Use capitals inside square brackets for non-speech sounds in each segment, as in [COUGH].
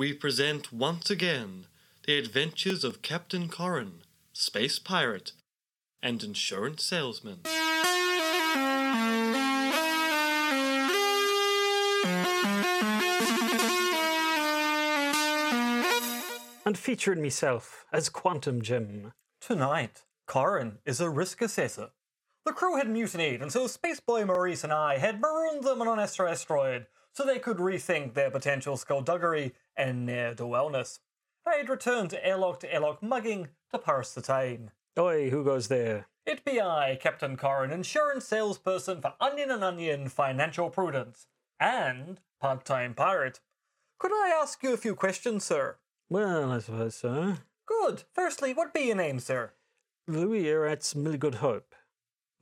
we present once again the adventures of Captain Corrin, space pirate, and insurance salesman. and featuring myself as Quantum Jim. Tonight, Corrin is a risk assessor. The crew had mutinied, and so Spaceboy Maurice and I had marooned them on an asteroid so they could rethink their potential skullduggery and ne'er do wellness. I had returned to airlock to airlock mugging to parse the time. Oi, who goes there? It be I, Captain Corrin, insurance salesperson for Onion and Onion Financial Prudence, and part time pirate. Could I ask you a few questions, sir? Well, I suppose so. Good. Firstly, what be your name, sir? Louis here at Milligood Hope,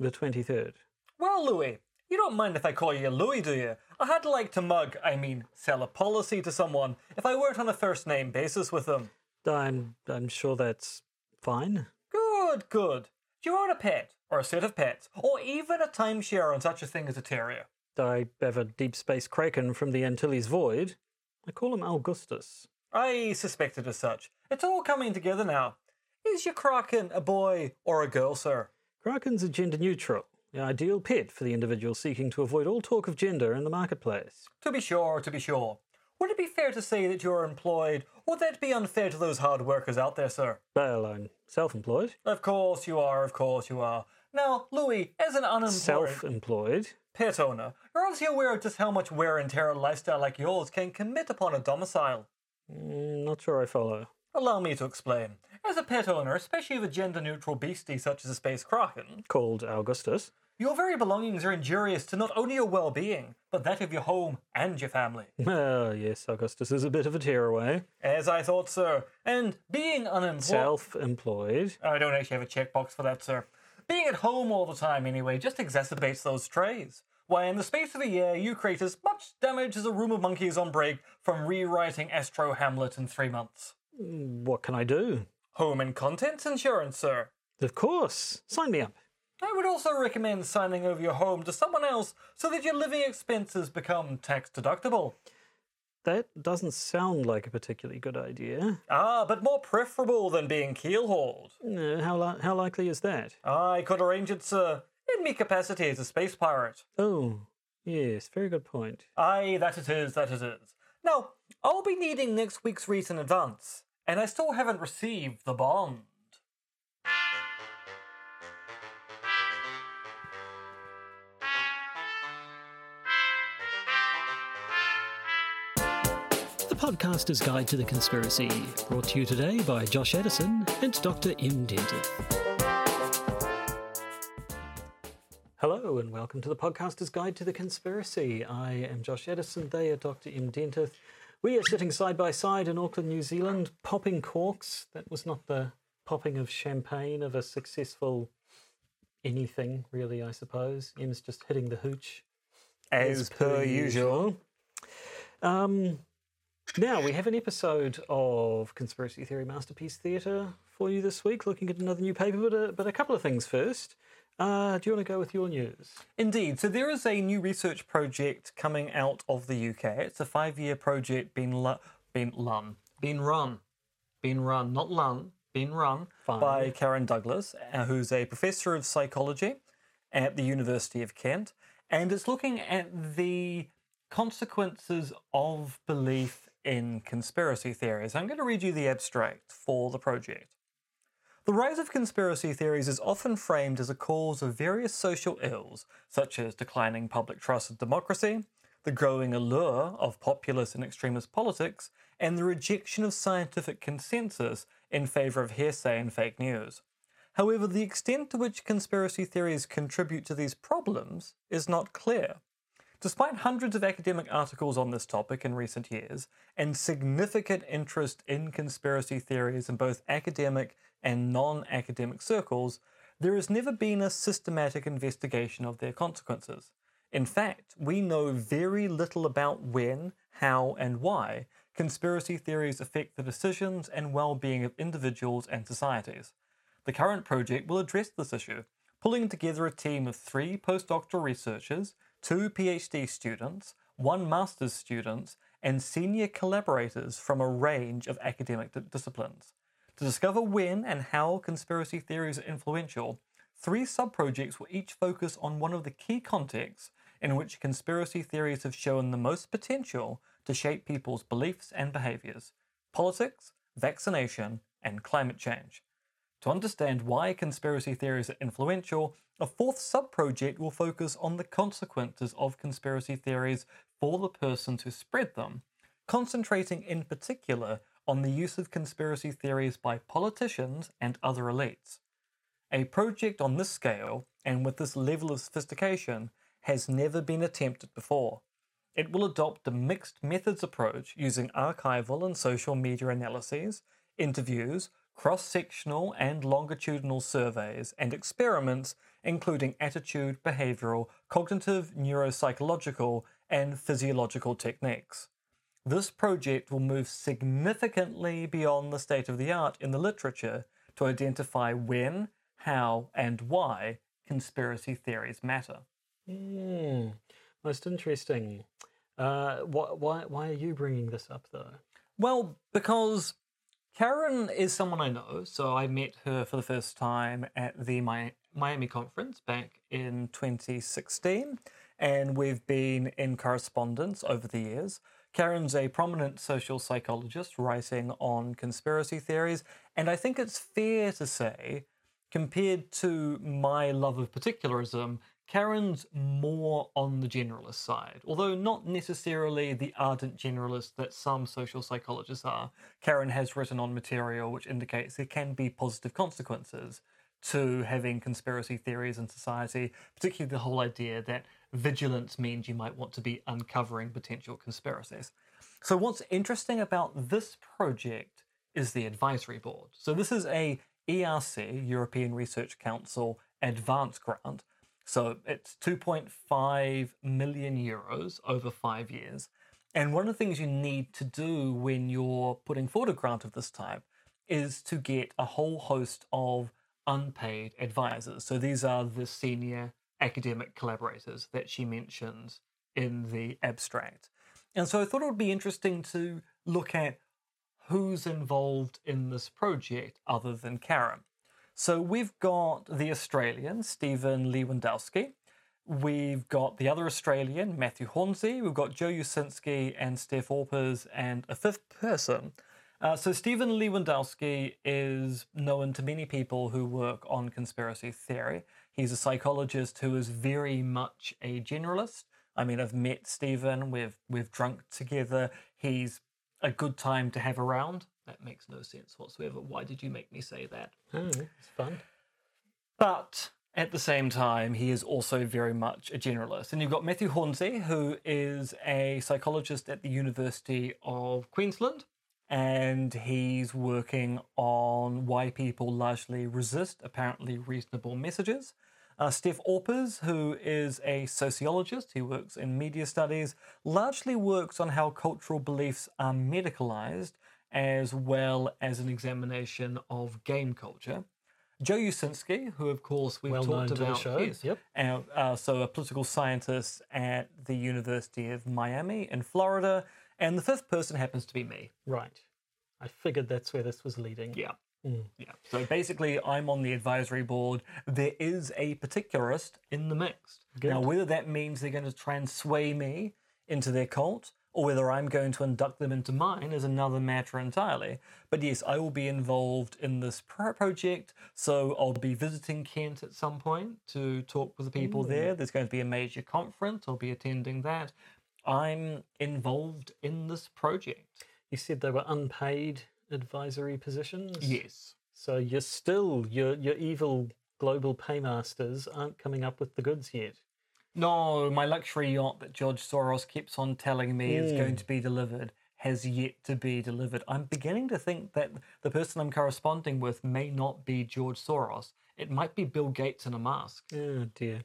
the 23rd. Well, Louis, you don't mind if I call you Louis, do you? I had like to mug, I mean, sell a policy to someone if I weren't on a first name basis with them. I'm, I'm sure that's fine. Good, good. Do you own a pet, or a set of pets, or even a timeshare on such a thing as a terrier? I have a deep space kraken from the Antilles Void. I call him Augustus. I suspected as such. It's all coming together now. Is your kraken a boy or a girl, sir? Krakens are gender neutral, the ideal pit for the individual seeking to avoid all talk of gender in the marketplace. To be sure, to be sure. Would it be fair to say that you're employed, or would that be unfair to those hard workers out there, sir? Well, I'm self employed. Of course you are, of course you are. Now, Louis, as an unemployed Self employed? pet owner, you're obviously aware of just how much wear and tear a lifestyle like yours can commit upon a domicile. Mm, not sure I follow. Allow me to explain. As a pet owner, especially of a gender neutral beastie such as a space kraken, Called Augustus. your very belongings are injurious to not only your well being, but that of your home and your family. Well, [LAUGHS] ah, yes, Augustus is a bit of a tearaway. As I thought, sir. And being unemployed. Self employed. I don't actually have a checkbox for that, sir. Being at home all the time, anyway, just exacerbates those strays. Why, in the space of a year, you create as much damage as a room of monkeys on break from rewriting Astro Hamlet in three months. Mm, what can I do? Home and contents insurance, sir. Of course. Sign me up. I would also recommend signing over your home to someone else so that your living expenses become tax deductible. That doesn't sound like a particularly good idea. Ah, but more preferable than being keelhauled. Uh, how, li- how likely is that? I could arrange it, sir, in me capacity as a space pirate. Oh, yes, very good point. Aye, that it is, that it is. Now, I'll be needing next week's rate in advance, and I still haven't received the bond. The Podcaster's Guide to the Conspiracy, brought to you today by Josh Edison and Dr. M. Dentith. Hello, and welcome to the Podcaster's Guide to the Conspiracy. I am Josh Edison, they are Dr. M. Dentith. We are sitting side by side in Auckland, New Zealand, popping corks. That was not the popping of champagne of a successful anything, really, I suppose. M's just hitting the hooch. As, per usual. Um, now, we have an episode of Conspiracy Theory Masterpiece Theatre for you this week, looking at another new paper, but a, but a couple of things first. Uh, do you want to go with your news? Indeed. So there is a new research project coming out of the UK. It's a five-year project being lu- being run, being run, being run, not run, being run Fine. by Karen Douglas, uh, who's a professor of psychology at the University of Kent, and it's looking at the consequences of belief in conspiracy theories. I'm going to read you the abstract for the project. The rise of conspiracy theories is often framed as a cause of various social ills, such as declining public trust in democracy, the growing allure of populist and extremist politics, and the rejection of scientific consensus in favor of hearsay and fake news. However, the extent to which conspiracy theories contribute to these problems is not clear. Despite hundreds of academic articles on this topic in recent years, and significant interest in conspiracy theories in both academic and non academic circles, there has never been a systematic investigation of their consequences. In fact, we know very little about when, how, and why conspiracy theories affect the decisions and well being of individuals and societies. The current project will address this issue, pulling together a team of three postdoctoral researchers, two PhD students, one master's student, and senior collaborators from a range of academic di- disciplines. To discover when and how conspiracy theories are influential, three subprojects will each focus on one of the key contexts in which conspiracy theories have shown the most potential to shape people's beliefs and behaviors politics, vaccination, and climate change. To understand why conspiracy theories are influential, a fourth subproject will focus on the consequences of conspiracy theories for the persons who spread them, concentrating in particular on the use of conspiracy theories by politicians and other elites. A project on this scale and with this level of sophistication has never been attempted before. It will adopt a mixed methods approach using archival and social media analyses, interviews, cross sectional and longitudinal surveys, and experiments including attitude, behavioral, cognitive, neuropsychological, and physiological techniques. This project will move significantly beyond the state of the art in the literature to identify when, how, and why conspiracy theories matter. Hmm, most interesting. Uh, wh- why, why are you bringing this up, though? Well, because Karen is someone I know, so I met her for the first time at the Mi- Miami conference back in 2016, and we've been in correspondence over the years. Karen's a prominent social psychologist writing on conspiracy theories, and I think it's fair to say, compared to my love of particularism, Karen's more on the generalist side, although not necessarily the ardent generalist that some social psychologists are. Karen has written on material which indicates there can be positive consequences to having conspiracy theories in society, particularly the whole idea that vigilance means you might want to be uncovering potential conspiracies. So, what's interesting about this project is the advisory board. So, this is a ERC, European Research Council, advance grant. So, it's 2.5 million euros over five years. And one of the things you need to do when you're putting forward a grant of this type is to get a whole host of unpaid advisors. So these are the senior academic collaborators that she mentions in the abstract. And so I thought it would be interesting to look at who's involved in this project other than Karen. So we've got the Australian, Stephan Lewandowsky. We've got the other Australian, Matthew Hornsey. We've got Joe Uscinski and Stef Aupers, and a fifth person. Uh, so Stephan Lewandowsky is known to many people who work on conspiracy theory. He's a psychologist who is very much a generalist. I mean, I've met Stephan. We've we've drunk together. He's a good time to have around. That makes no sense whatsoever. Why did you make me say that? Oh, it's fun. But at the same time, he is also very much a generalist. And you've got Matthew Hornsey, who is a psychologist at the University of Queensland, and he's working on why people largely resist apparently reasonable messages. Uh, Stef Aupers, who is a sociologist, he works in media studies, largely works on how cultural beliefs are medicalized, as well as an examination of game culture. Joe Uscinski, who of course we've Well talked about, show, yes, yep. uh, uh, so a political scientist at the University of Miami in Florida, and the fifth person happens to be me. Right. I figured that's where this was leading. Yeah. Mm. Yeah. So basically, I'm on the advisory board. There is a particularist in the mix. Now, whether that means they're going to try and sway me into their cult or whether I'm going to induct them into mine is another matter entirely. But yes, I will be involved in this project. So I'll be visiting Kent at some point to talk with the people there. There's going to be a major conference. I'll be attending that. I'm involved in this project. You said they were unpaid advisory positions? Yes. So you're still, your, your evil global paymasters aren't coming up with the goods yet. No, my luxury yacht that George Soros keeps on telling me is going hmm. to be delivered has yet to be delivered. I'm beginning to think that the person I'm corresponding with may not be George Soros. It might be Bill Gates in a mask. Oh dear.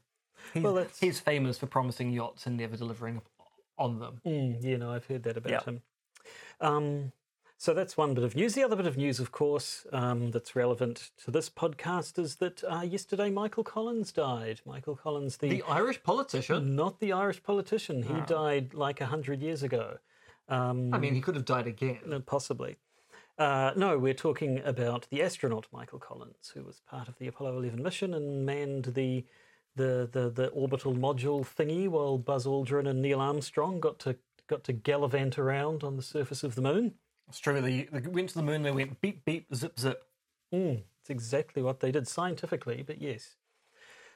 He's, Well, that's- he's famous for promising yachts and never delivering on them. Mm, you know, I've heard that about Yeah. him. Um, so that's one bit of news. The other bit of news, of course, um, that's relevant to this podcast is that uh, yesterday Michael Collins died. Michael Collins, the, The Irish politician. not the Irish politician, he Ah. died like a hundred years ago. Um, I mean, he could have died again. possibly. Uh, no, we're talking about the astronaut Michael Collins, who was part of the Apollo 11 mission and manned the the the, the orbital module thingy while Buzz Aldrin and Neil Armstrong got to got to gallivant around on the surface of the moon. It's true. They, they went to the moon. They went beep beep zip zip. Mm, it's exactly what they did scientifically, but yes.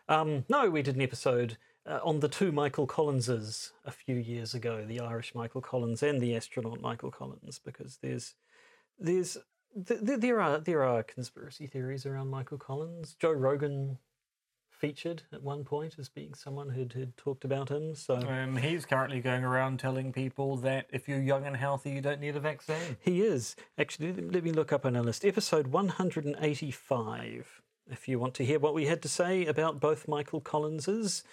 Um, no, we did an episode uh, on the two Michael Collinses a few years ago, the Irish Michael Collins and the astronaut Michael Collins, because there's there's th- th- there are there are conspiracy theories around Michael Collins. Joe Rogan featured at one point as being someone who'd, who'd talked about him. So Um, he's currently going around telling people that if you're young and healthy, you don't need a vaccine. He is. Actually, let- me look up on our list. Episode 185. If you want to hear what we had to say about both Michael Collinses,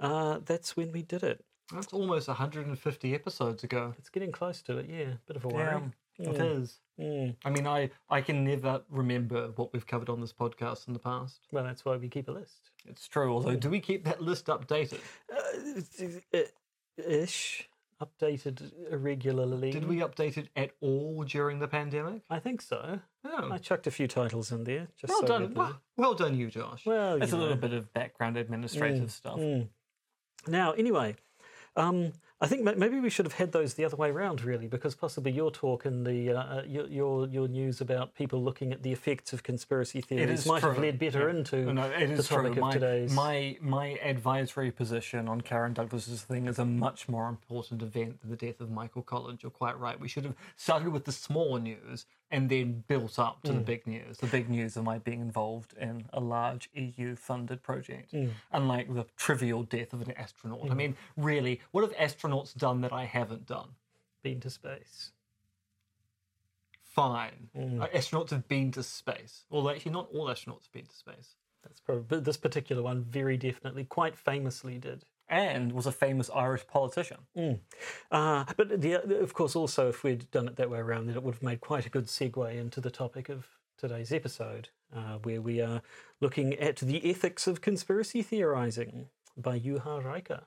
uh, that's when we did it. That's almost 150 episodes ago. It's getting close to it, yeah. Bit of a worry. Yeah, it is. Mm. I mean, I, I can never remember what we've covered on this podcast in the past. Well, that's why we keep a list. It's true, although do we keep that list updated? Uh, ish. Updated irregularly. Did we update it at all during the pandemic? I think so. Oh, I chucked a few titles in there. Just well so done. Well, well done, you, Josh. Well, That's you a little know. bit of background administrative stuff. Mm. Now, anyway, um, I think maybe we should have had those the other way around, really, because possibly your talk and the uh, uh, your, your your news about people looking at the effects of conspiracy theories might have led better Yeah. into No, it the is true. topic of My, today's. my my advisory position on Karen Douglas's thing is a much more important event than the death of Michael Collins. You're quite right. We should have started with the small news and then built up to the mm. big news. The big news of my being involved in a large EU-funded project, mm. unlike the trivial death of an astronaut. I mm. mean, really, what have astronauts done that I haven't done? been to space. Fine. Uh, astronauts have been to space. Although actually, not all astronauts have been to space. That's probably but this particular one very definitely, quite famously did. And was a famous Irish politician. Uh, but the, of course, also if we'd done it that way around, then it would have made quite a good segue into the topic of today's episode, uh, where we are looking at the ethics of conspiracy theorizing by Juha Räikkä.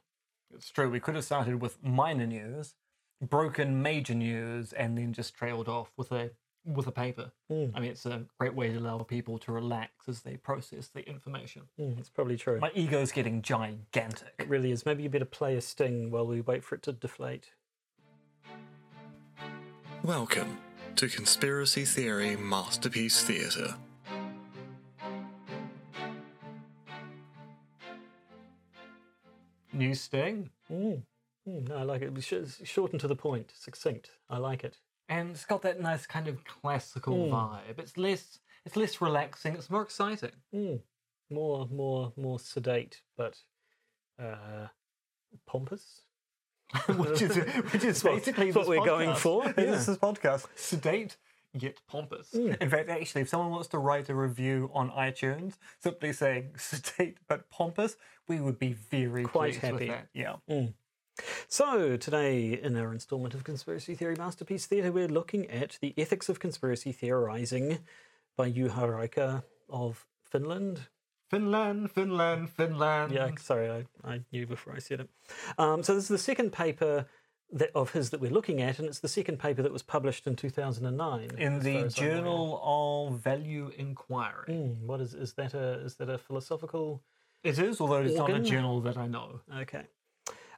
It's true. We could have started with minor news, broken major news, and then just trailed off with a with a paper. I mean, it's a great way to allow people to relax as they process the information. Mm, it's probably true. My ego's getting gigantic. It really is. Maybe you better play a sting while we wait for it to deflate. Welcome to Conspiracy Theory Masterpiece Theatre. New sting, Mm. Mm, no, I like it. It was short and to the point, succinct. I like it. And it's got that nice kind of classical Hmm. vibe. It's less it's less relaxing. It's more exciting. Mm. More, more, more sedate, but uh, pompous. [LAUGHS] which is which is [LAUGHS] basically what we're going podcast. for, This is this podcast. Sedate yet pompous. In fact, actually, if someone wants to write a review on iTunes, simply saying [LAUGHS] sedate but pompous, we would be very Quite happy. with that. So, today in our installment of Conspiracy Theory Masterpiece Theatre, we're looking at the ethics of conspiracy theorizing by Juha Räikkä of Finland. Finland, Finland, Finland. Yeah, sorry, I, I knew before I said it. Um, so, this is the second paper that, of his that we're looking at, and it's the second paper that was published in 2009. In the far as I'm aware. Journal of Value Inquiry. Mm, what is is that a is that a philosophical It is, although it's not a journal that I know. Okay.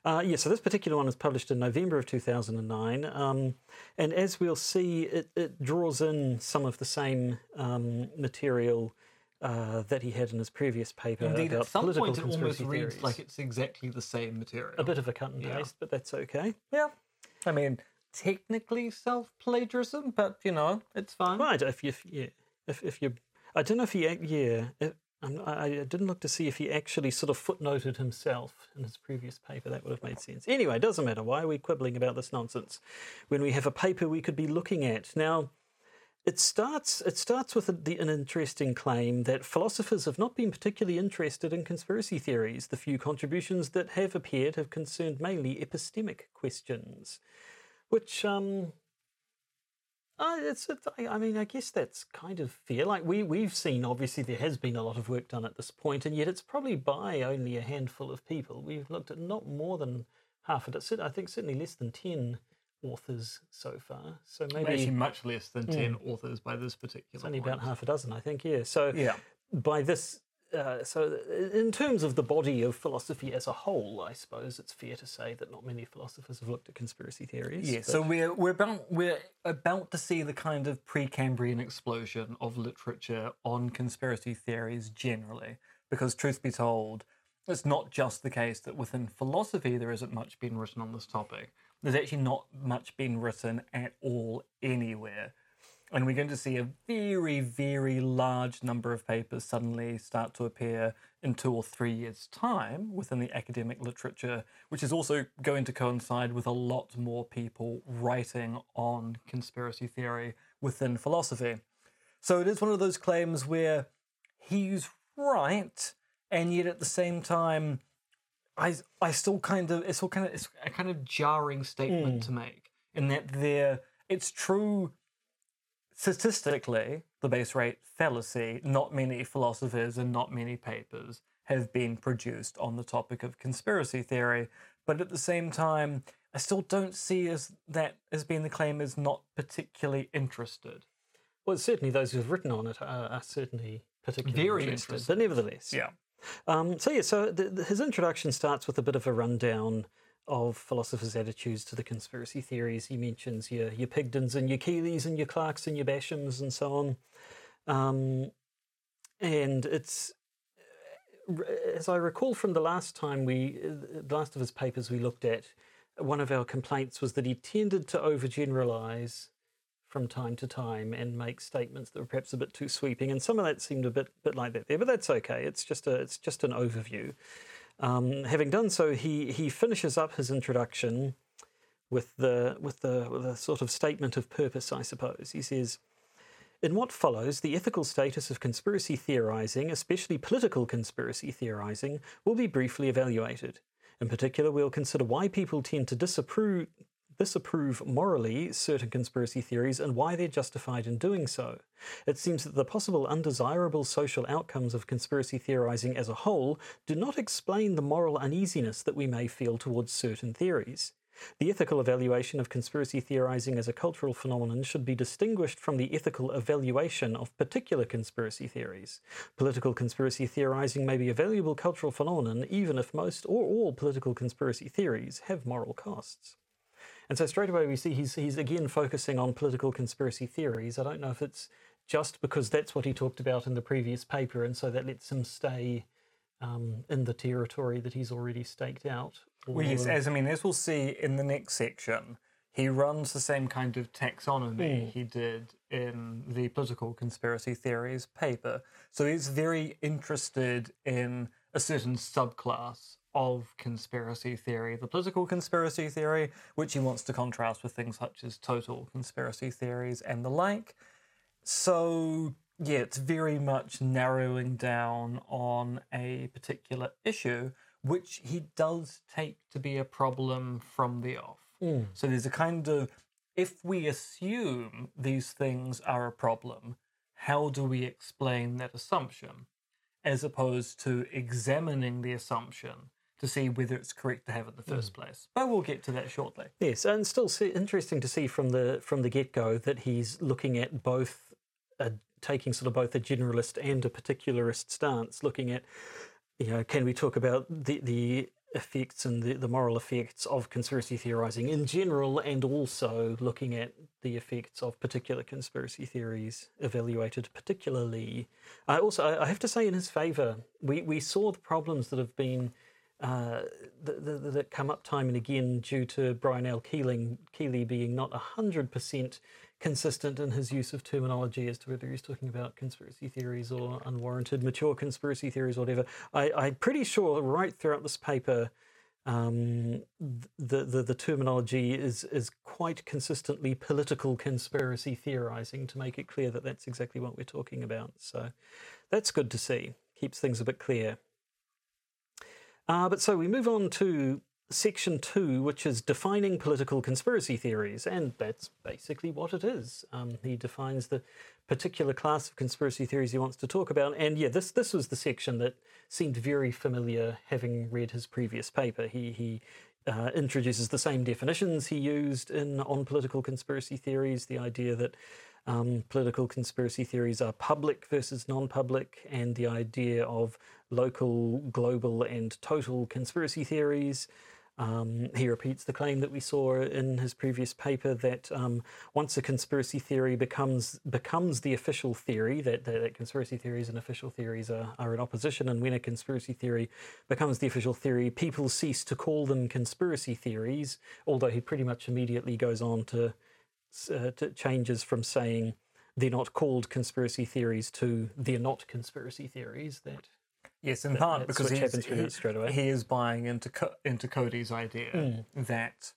Uh, yeah, so this particular one was published in November of 2009. Um, and as we'll see, it, it draws in some of the same um, material uh, that he had in his previous paper Indeed, about at some political point it almost conspiracy reads like it's exactly the same material. a bit of a cut and Yeah. paste, but that's okay. Yeah. I mean, technically self plagiarism, but you know, it's fine. Right, if you, if, yeah, if, if you, I don't know if he, yeah, if, I, didn't look to see if he actually sort of footnoted himself in his previous paper. That would have made sense. Anyway, it doesn't matter. Why are we quibbling about this nonsense when we have a paper we could be looking at now? It starts. It starts with a, the, an interesting claim that philosophers have not been particularly interested in conspiracy theories. The few contributions that have appeared have concerned mainly epistemic questions, which um, uh, it's, it's, I I mean, I guess that's kind of fair. Like we we've seen, obviously, there has been a lot of work done at this point, and yet it's probably by only a handful of people. We've looked at not more than half of it. I think certainly less than ten authors so far. So Actually, maybe much less than 10 authors by this particular it's only point. about half a dozen, I think. Yeah. So Yeah. by this, uh, so in terms of the body of philosophy as a whole, I suppose it's fair to say that not many philosophers have looked at conspiracy theories. Yeah, but- so we're we're about we're about to see the kind of Precambrian explosion of literature on conspiracy theories generally, because truth be told, it's not just the case that within philosophy there isn't much being written on this topic. There's actually not much being written at all anywhere. And we're going to see a very, very large number of papers suddenly start to appear in two or three years' time within the academic literature, which is also going to coincide with a lot more people writing on conspiracy theory within philosophy. So it is one of those claims where he's right, and yet at the same time, I I still kind of it's all kind of it's a kind of jarring statement hmm. to make in that there it's true statistically the base rate fallacy not many philosophers and not many papers have been produced on the topic of conspiracy theory but at the same time I still don't see as that as being the claim as not particularly interested. Well, certainly those who've written on it are, are certainly particularly Very interested, interested. but nevertheless, yeah. Um, so yeah, so the, the- his introduction starts with a bit of a rundown of philosophers' attitudes to the conspiracy theories. He mentions your your Pigdons and your Keeleys and your Clarkes and your Bashams and so on. Um, and it's as I recall from the last time we, the last of his papers we looked at, one of our complaints was that he tended to overgeneralize from time to time and make statements that were perhaps a bit too sweeping, and some of that seemed a bit bit like that there. But that's okay. It's just a it's just an overview. Um, having done so, he he finishes up his introduction with the with the with a sort of statement of purpose, I suppose. He says. In what follows, the ethical status of conspiracy theorizing, especially political conspiracy theorizing, will be briefly evaluated. In particular, we'll consider why people tend to disapprove, disapprove morally certain conspiracy theories and why they're justified in doing so. It seems that the possible undesirable social outcomes of conspiracy theorizing as a whole do not explain the moral uneasiness that we may feel towards certain theories. The ethical evaluation of conspiracy theorizing as a cultural phenomenon should be distinguished from the ethical evaluation of particular conspiracy theories. Political conspiracy theorizing may be a valuable cultural phenomenon even if most or all political conspiracy theories have moral costs. And so straight away we see he's he's again focusing on political conspiracy theories. I don't know if it's just because that's what he talked about in the previous paper, and so that lets him stay um, in the territory that he's already staked out. Well, yes, as I mean, as we'll see in the next section, he runs the same kind of taxonomy he did in the political conspiracy theories paper. So he's very interested in a certain subclass of conspiracy theory, the political conspiracy theory, which he wants to contrast with things such as total conspiracy theories and the like. So, yeah, it's very much narrowing down on a particular issue, which he does take to be a problem from the off. Mm. So there's a kind of, if we assume these things are a problem, how do we explain that assumption? As opposed to examining the assumption to see whether it's correct to have it in the first place. But we'll get to that shortly. Yes, and still see, interesting to see from the from the get go that he's looking at both, uh, taking sort of both a generalist and a particularist stance. Looking at, you know, can we talk about the the effects and the, the moral effects of conspiracy theorizing in general, and also looking at the effects of particular conspiracy theories evaluated particularly. I also I have to say in his favour, we we saw the problems that have been uh, that, that, come up time and again due to Brian L. Keeling, Keeley being not 100% consistent in his use of terminology as to whether he's talking about conspiracy theories or unwarranted mature conspiracy theories or whatever. I, I'm pretty sure right throughout this paper, um, the, the, the terminology is, is quite consistently political conspiracy theorizing to make it clear that that's exactly what we're talking about. So that's good to see. Keeps things a bit clear. Uh, but so we move on to section two, which is defining political conspiracy theories, and that's basically what it is. Um, he defines the particular class of conspiracy theories he wants to talk about, and yeah, this this was the section that seemed very familiar, having read his previous paper. He he uh, introduces the same definitions he used in on political conspiracy theories. The idea that um, political conspiracy theories are public versus non-public, and the idea of local, global, and total conspiracy theories. Um, he repeats the claim that we saw in his previous paper that um, once a conspiracy theory becomes becomes the official theory, that, that, that, conspiracy theories and official theories are, are in opposition, and when a conspiracy theory becomes the official theory, people cease to call them conspiracy theories. Although he pretty much immediately goes on to, uh, changes from saying they're not called conspiracy theories to they're not conspiracy theories. That Yes, in part because he, straight away. he is buying into into Coady's idea mm. that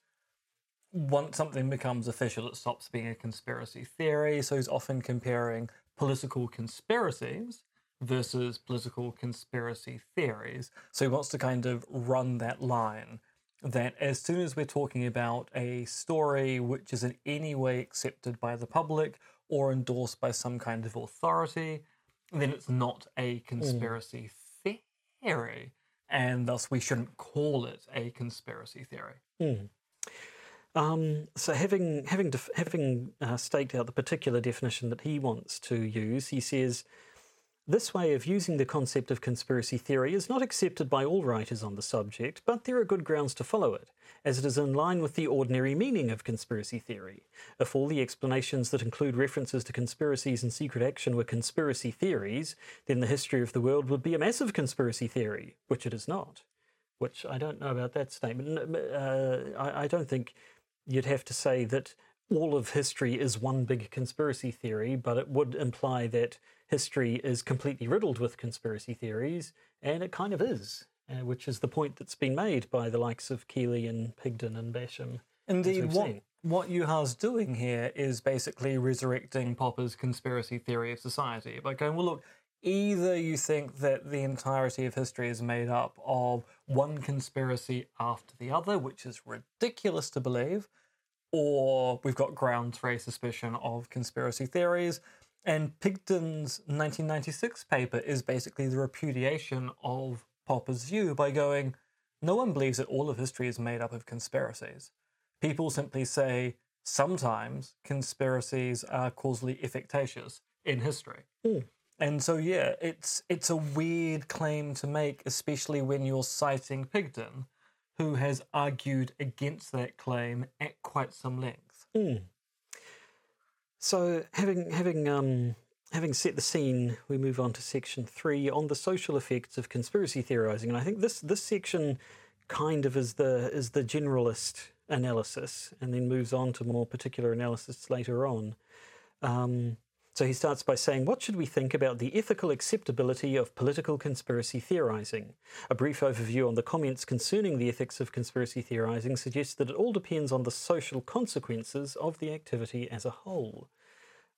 once something becomes official, it stops being a conspiracy theory. So he's often comparing political conspiracies versus political conspiracy theories. So he wants to kind of run that line that as soon as we're talking about a story which is in any way accepted by the public or endorsed by some kind of authority, then it's not a hmm. conspiracy mm theory, and thus we shouldn't call it a conspiracy theory. Mm. Um, so, having having def- having uh, staked out the particular definition that he wants to use, he says this way of using the concept of conspiracy theory is not accepted by all writers on the subject, but there are good grounds to follow it, as it is in line with the ordinary meaning of conspiracy theory. If all the explanations that include references to conspiracies and secret action were conspiracy theories, then the history of the world would be a massive conspiracy theory, which it is not. Which I don't know about that statement. Uh, I, I don't think you'd have to say that all of history is one big conspiracy theory, but it would imply that history is completely riddled with conspiracy theories, and it kind of is, uh, which is the point that's been made by the likes of Keeley and Pigden and Basham. Indeed, what, what Juha's doing here is basically resurrecting Popper's conspiracy theory of society by going, well, look, either you think that the entirety of history is made up of one conspiracy after the other, which is ridiculous to believe, or we've got grounds for a suspicion of conspiracy theories, and Pigden's 1996 paper is basically the repudiation of Popper's view by going, no one believes that all of history is made up of conspiracies. People simply say sometimes conspiracies are causally efficacious in history. Mm. And so, yeah, it's it's a weird claim to make, especially when you're citing Pigden, who has argued against that claim at quite some length. Mm. So, having having um, having set the scene, we move on to section three on the social effects of conspiracy theorizing, and I think this this section kind of is the is the generalist analysis, and then moves on to more particular analysis later on. Um, so he starts by saying, What should we think about the ethical acceptability of political conspiracy theorizing? A brief overview on the comments concerning the ethics of conspiracy theorizing suggests that it all depends on the social consequences of the activity as a whole.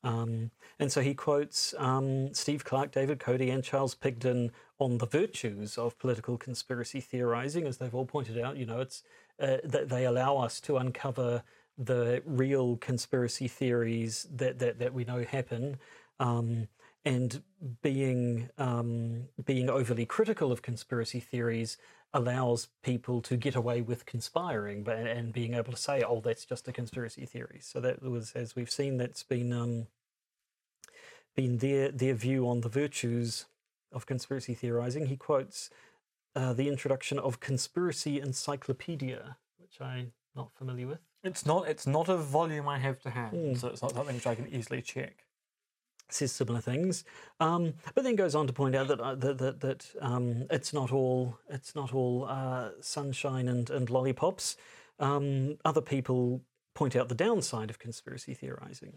Um, and so he quotes um, Steve Clarke, David Coady, and Charles Pigden on the virtues of political conspiracy theorizing, as they've all pointed out. You know, it's uh, that they allow us to uncover the real conspiracy theories that, that, that we know happen. Um, and being um, being overly critical of conspiracy theories allows people to get away with conspiring, but and being able to say, "Oh, that's just a conspiracy theory." So that was, as we've seen, that's been um, been their their view on the virtues of conspiracy theorizing. He quotes uh, the introduction of Conspiracy Encyclopedia, which I'm not familiar with. It's not. It's not a volume I have to hand, mm. so it's not something which I can easily check. Says similar things, um, but then goes on to point out that uh, that that, that um, it's not all it's not all uh, sunshine and and lollipops. Um, other people point out the downside of conspiracy theorizing.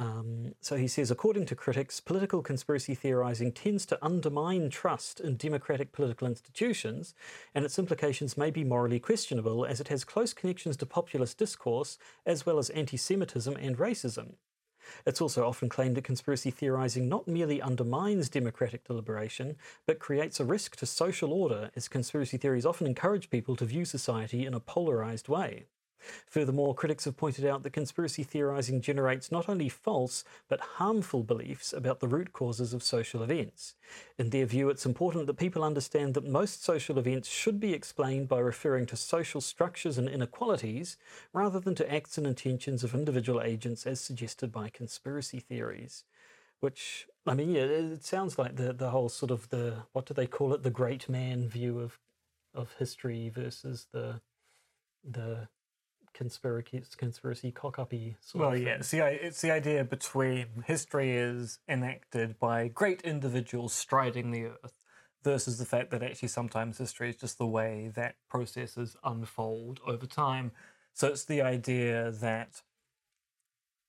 Um, so he says, according to critics, political conspiracy theorizing tends to undermine trust in democratic political institutions, and its implications may be morally questionable as it has close connections to populist discourse as well as anti Semitism and racism. It's also often claimed that conspiracy theorizing not merely undermines democratic deliberation, but creates a risk to social order, as conspiracy theories often encourage people to view society in a polarized way. Furthermore, critics have pointed out that conspiracy theorizing generates not only false but harmful beliefs about the root causes of social events. In their view, it's important that people understand that most social events should be explained by referring to social structures and inequalities rather than to acts and intentions of individual agents as suggested by conspiracy theories. Which, I mean, yeah, it sounds like the, the whole sort of the, what do they call it, the great man view of, of history versus the, the conspiracy conspiracy cock-uppy sort Well, of yeah, thing. it's the, it's the idea between history is enacted by great individuals striding the earth versus the fact that actually sometimes history is just the way that processes unfold over time. So it's the idea that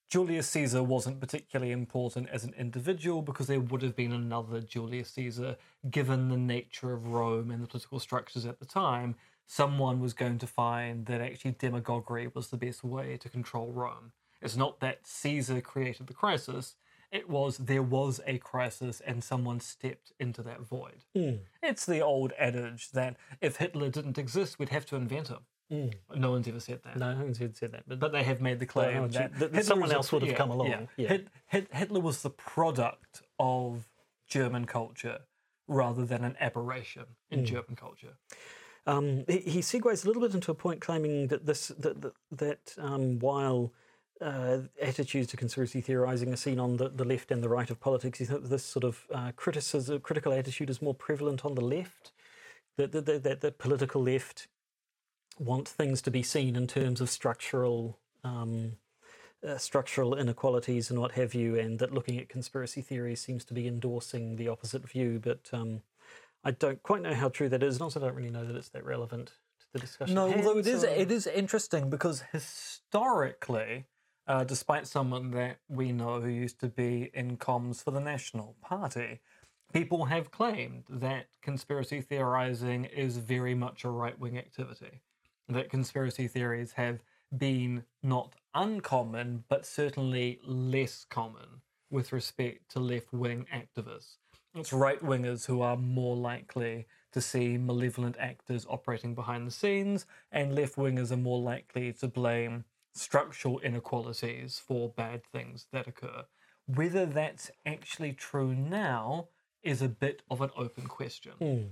Julius Caesar wasn't particularly important as an individual because there would have been another Julius Caesar given the nature of Rome and the political structures at the time. Someone was going to find that actually demagoguery was the best way to control Rome. It's not that Caesar created the crisis, it was there was a crisis and someone stepped into that void. Mm. It's the old adage that if Hitler didn't exist, we'd have to invent him. Mm. No one's ever said that. No, who said said that? But, But they have made the claim that, that- that someone else would have yeah, come along, yeah. yeah. Hit, Hit, Hitler was the product of German culture rather than an aberration in mm. German culture. Um, he, he segues a little bit into a point claiming that this that that, that um, while uh, attitudes to conspiracy theorizing are seen on the, the left and the right of politics, this sort of uh, criticism, critical attitude is more prevalent on the left. That the, the, the political left want things to be seen in terms of structural. Um, uh, structural inequalities and what have you, and that looking at conspiracy theories seems to be endorsing the opposite view. But um, I don't quite know how true that is, and also don't really know that it's that relevant to the discussion. No, although it is it is interesting because historically, uh, despite someone that we know who used to be in comms for the National Party, people have claimed that conspiracy theorizing is very much a right wing activity. That conspiracy theories have been not uncommon, but certainly less common with respect to left wing activists. It's right wingers who are more likely to see malevolent actors operating behind the scenes, and left wingers are more likely to blame structural inequalities for bad things that occur. Whether that's actually true now is a bit of an open question.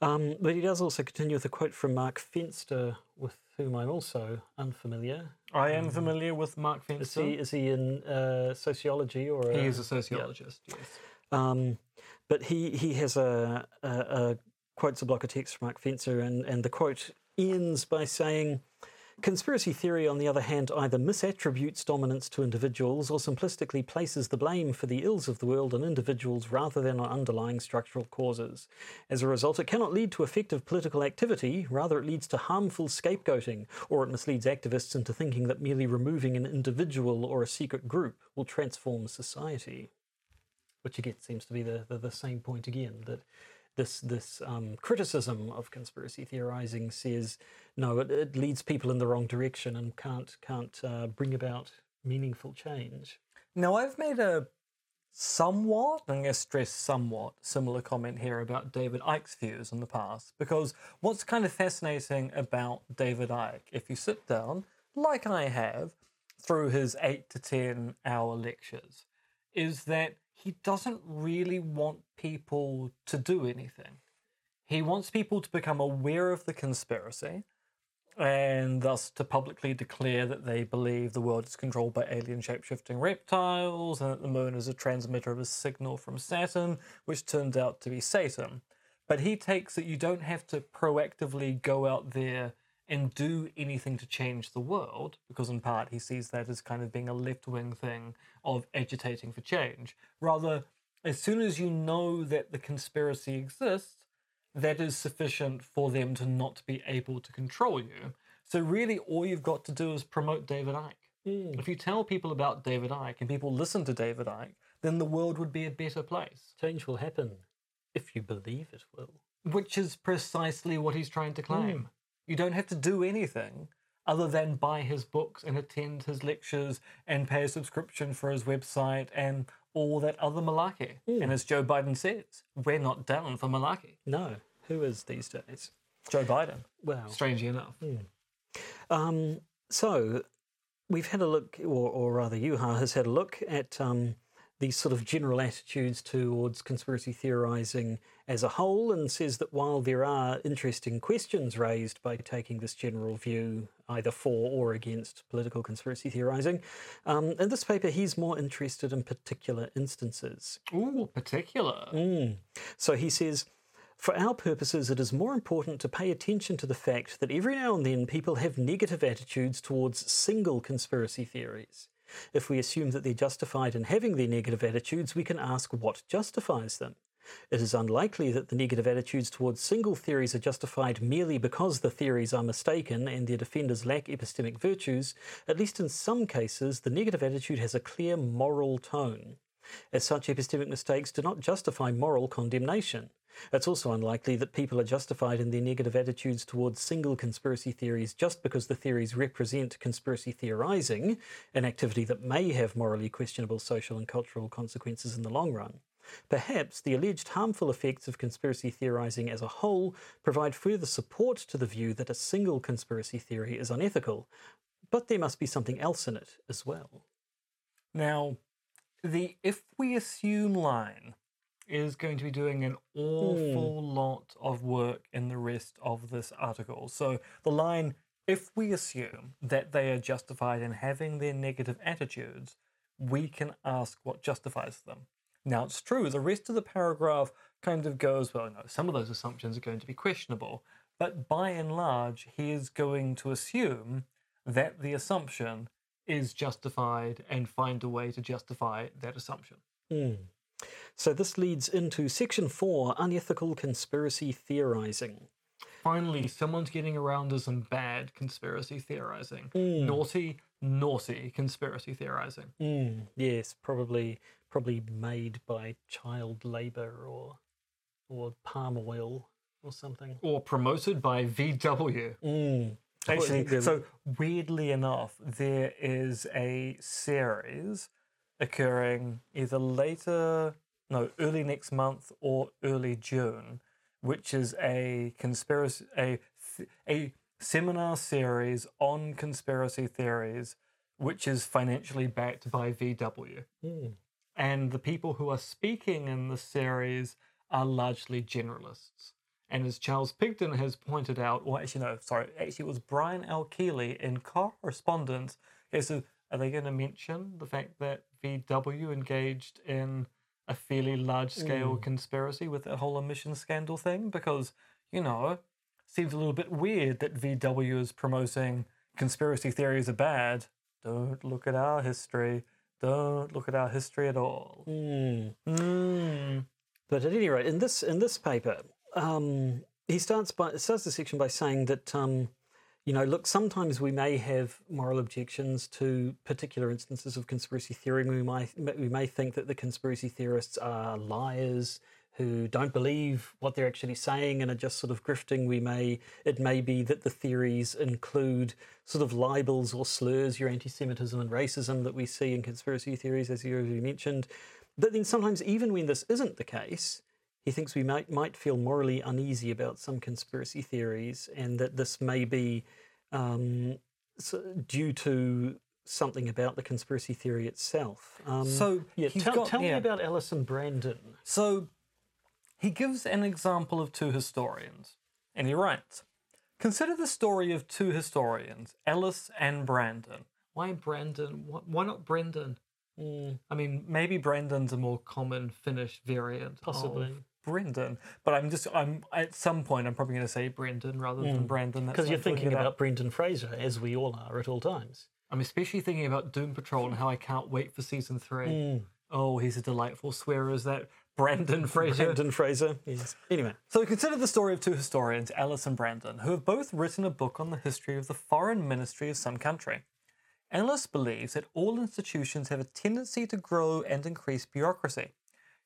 Um, but he does also continue with a quote from Mark Fenster, with whom I'm also unfamiliar. I am familiar with Mark Is he is he in uh, sociology or? He a- is a sociologist, yes. Um, but he, he has a, a, a quotes a block of text from Mark Fenster, and, and the quote ends by saying, Conspiracy theory, on the other hand, either misattributes dominance to individuals or simplistically places the blame for the ills of the world on individuals rather than on underlying structural causes. As a result, it cannot lead to effective political activity, rather, it leads to harmful scapegoating, or it misleads activists into thinking that merely removing an individual or a secret group will transform society which again seems to be the, the, the same point again that this this um, criticism of conspiracy theorizing says no it, it leads people in the wrong direction and can't can't uh, bring about meaningful change. Now, I've made a somewhat, I'm going to stress somewhat, similar comment here about David Icke's views in the past, because what's kind of fascinating about David Icke, if you sit down, like I have, through his eight to 10 hour lectures, is that he doesn't really want people to do anything. He wants people to become aware of the conspiracy and thus to publicly declare that they believe the world is controlled by alien shape-shifting reptiles and that the moon is a transmitter of a signal from Saturn, which turns out to be Satan. But he takes that you don't have to proactively go out there and do anything to change the world, because in part he sees that as kind of being a left-wing thing of agitating for change. Rather, as soon as you know that the conspiracy exists, that is sufficient for them to not be able to control you. So really, all you've got to do is promote David Icke. Hmm. If you tell people about David Icke and people listen to David Icke, then the world would be a better place. change will happen if you believe it will Which is precisely what he's trying to claim. Hmm. You don't have to do anything other than buy his books and attend his lectures and pay a subscription for his website and all that other malarkey. And as Joe Biden says, we're not down for malarkey. no who is these days Joe Biden, well strangely enough. Um, so we've had a look, or, or rather, Juha has had a look at um, these sort of general attitudes towards conspiracy theorizing as a whole, and says that while there are interesting questions raised by taking this general view, either for or against political conspiracy theorizing, um, in this paper he's more interested in particular instances. Ooh, particular. Mm. So he says, for our purposes, it is more important to pay attention to the fact that every now and then people have negative attitudes towards single conspiracy theories. If we assume that they're justified in having their negative attitudes, we can ask what justifies them. It is unlikely that the negative attitudes towards single theories are justified merely because the theories are mistaken and their defenders lack epistemic virtues. At least in some cases, the negative attitude has a clear moral tone. As such, epistemic mistakes do not justify moral condemnation. It's also unlikely that people are justified in their negative attitudes towards single conspiracy theories just because the theories represent conspiracy theorizing, an activity that may have morally questionable social and cultural consequences in the long run. Perhaps the alleged harmful effects of conspiracy theorizing as a whole provide further support to the view that a single conspiracy theory is unethical, but there must be something else in it as well. Now, the if we assume line is going to be doing an hmm. awful lot of work in the rest of this article. So the line, if we assume that they are justified in having their negative attitudes, we can ask what justifies them. Now it's true, the rest of the paragraph kind of goes, well, no, some of those assumptions are going to be questionable, but by and large, he is going to assume that the assumption is justified and find a way to justify that assumption. Hmm. So this leads into section four unethical conspiracy theorizing. Finally, someone's getting around to some bad conspiracy theorizing. Naughty, naughty conspiracy theorizing. Mm, yes, probably probably made by child labor or or palm oil or something. Or promoted by VW. Mm. Actually, so weirdly enough, there is a series occurring either later, no, early next month or early June, which is a conspiracy, a a seminar series on conspiracy theories, which is financially backed by VW. Mm. And the people who are speaking in the series are largely generalists. And as Charles Pigden has pointed out, or actually, no, sorry, actually, it was Brian L. Keeley in correspondence. He said, Are they going to mention the fact that VW engaged in a fairly large scale conspiracy with that whole emissions scandal thing? Because, you know, seems a little bit weird that VW is promoting conspiracy theories are bad. Don't look at our history. Don't look at our history at all. Mm. Mm. But at any rate, in this in this paper, um, he starts by starts the section by saying that um, you know, look, sometimes we may have moral objections to particular instances of conspiracy theory. We might we may think that the conspiracy theorists are liars who don't believe what they're actually saying and are just sort of grifting. We may it may be that the theories include sort of libels or slurs, your anti-Semitism and racism that we see in conspiracy theories, as you already mentioned. But then sometimes, even when this isn't the case, he thinks we might might feel morally uneasy about some conspiracy theories, and that this may be um, due to something about the conspiracy theory itself. Um, So yeah, tell, got- tell me about Alison Brandon. So he gives an example of two historians, and he writes Consider the story of two historians, Ellis and Brandon. Why Brandon? Why not Brendan? I mean, maybe Brandon's a more common Finnish variant. Possibly. Of Brendan. But I'm just, I'm at some point, I'm probably going to say Brendan rather than hmm. Brandon. Because you're thinking about Brendan Fraser, as we all are at all times. I'm especially thinking about Doom Patrol and how I can't wait for season three. Hmm. Oh, he's a delightful swearer. Is that Brandon Fraser? Brendan Fraser, yes. Anyway, So consider the story of two historians, Alice and Brandon, who have both written a book on the history of the foreign ministry of some country. Alice believes that all institutions have a tendency to grow and increase bureaucracy.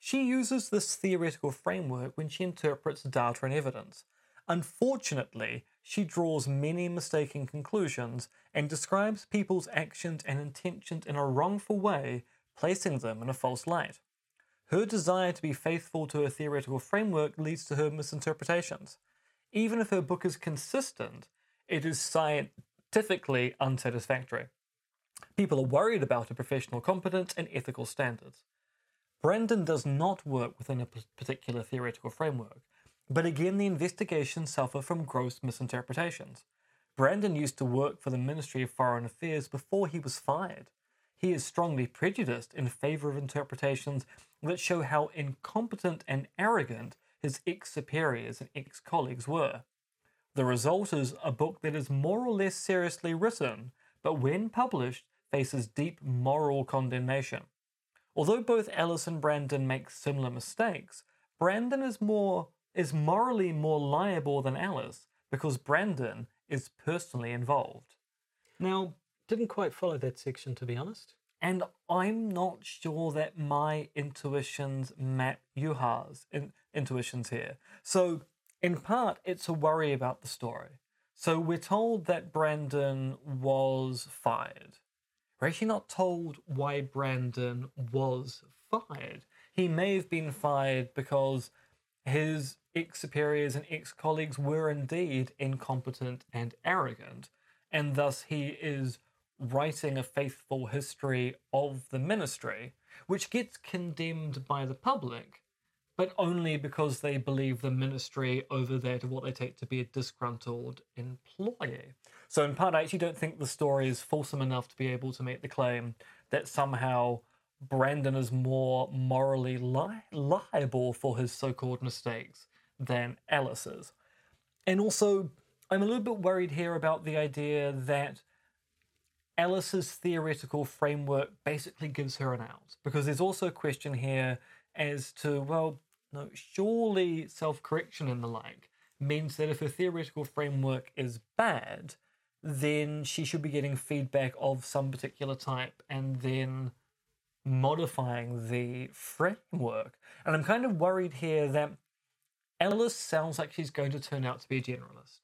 She uses this theoretical framework when she interprets data and evidence. Unfortunately, she draws many mistaken conclusions and describes people's actions and intentions in a wrongful way, placing them in a false light. Her desire to be faithful to her theoretical framework leads to her misinterpretations. Even if her book is consistent, it is scientifically unsatisfactory. People are worried about her professional competence and ethical standards. Brandon does not work within a particular theoretical framework, but again, the investigations suffer from gross misinterpretations. Brendan used to work for the Ministry of Foreign Affairs before he was fired. He is strongly prejudiced in favour of interpretations that show how incompetent and arrogant his ex superiors and ex colleagues were. The result is a book that is more or less seriously written, but when published, faces deep moral condemnation. Although both Ellis and Brandon make similar mistakes, Brandon is more is morally more liable than Ellis because Brandon is personally involved. Now, didn't quite follow that section to be honest. And I'm not sure that my intuitions map Juha's in, intuitions here. So, in part, it's a worry about the story. So, we're told that Brandon was fired. We're actually not told why Brandon was fired. He may have been fired because his ex superiors and ex colleagues were indeed incompetent and arrogant, and thus he is writing a faithful history of the ministry, which gets condemned by the public, but only because they believe the ministry over that of what they take to be a disgruntled employee. So, in part, I actually don't think the story is fulsome enough to be able to make the claim that somehow Brandon is more morally li- liable for his so called mistakes than Alice is. And also, I'm a little bit worried here about the idea that Alice's theoretical framework basically gives her an out. Because there's also a question here as to, well, no, surely self correction and the like means that if her theoretical framework is bad, then she should be getting feedback of some particular type and then modifying the framework. And I'm kind of worried here that Alice sounds like she's going to turn out to be a generalist.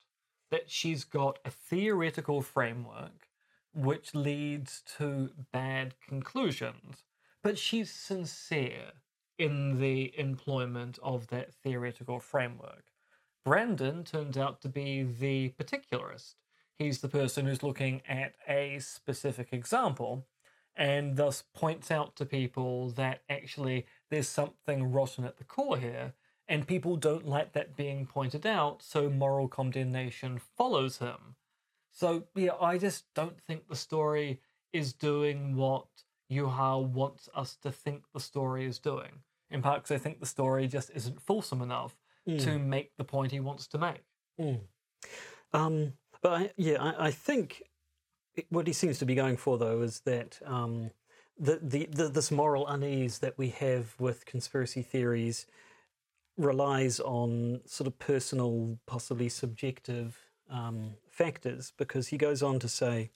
That she's got a theoretical framework which leads to bad conclusions, but she's sincere in the employment of that theoretical framework. Brandon turns out to be the particularist. He's the person who's looking at a specific example and thus points out to people that actually there's something rotten at the core here, and people don't like that being pointed out, so moral condemnation follows him. So, yeah, I just don't think the story is doing what Juha wants us to think the story is doing. In part, because I think the story just isn't fulsome enough mm. to make the point he wants to make. Mm. Um, but I, yeah, I, I think what he seems to be going for, though, is that um, the, the, the, this moral unease that we have with conspiracy theories relies on sort of personal, possibly subjective um, factors, because he goes on to say,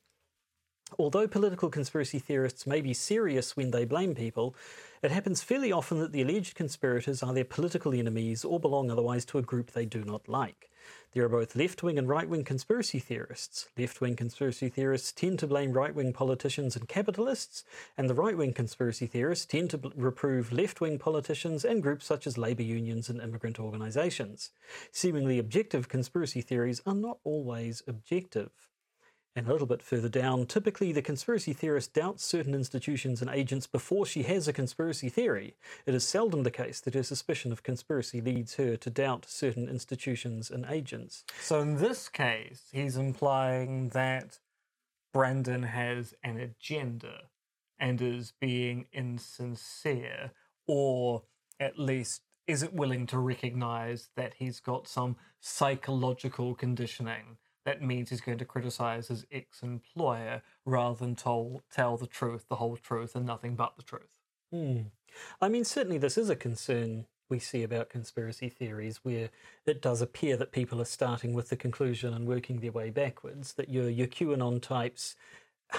although political conspiracy theorists may be serious when they blame people, it happens fairly often that the alleged conspirators are their political enemies or belong otherwise to a group they do not like. There are both left wing and right wing conspiracy theorists. Left wing conspiracy theorists tend to blame right wing politicians and capitalists, and the right wing conspiracy theorists tend to reprove left wing politicians and groups such as labour unions and immigrant organisations. Seemingly objective conspiracy theories are not always objective. And a little bit further down, typically the conspiracy theorist doubts certain institutions and agents before she has a conspiracy theory. It is seldom the case that her suspicion of conspiracy leads her to doubt certain institutions and agents. So in this case, he's implying that Brandon has an agenda and is being insincere, or at least isn't willing to recognize that he's got some psychological conditioning that means he's going to criticize his ex employer rather than tell, tell the truth, the whole truth, and nothing but the truth. Hmm. I mean, certainly this is a concern we see about conspiracy theories where it does appear that people are starting with the conclusion and working their way backwards, that your, your QAnon types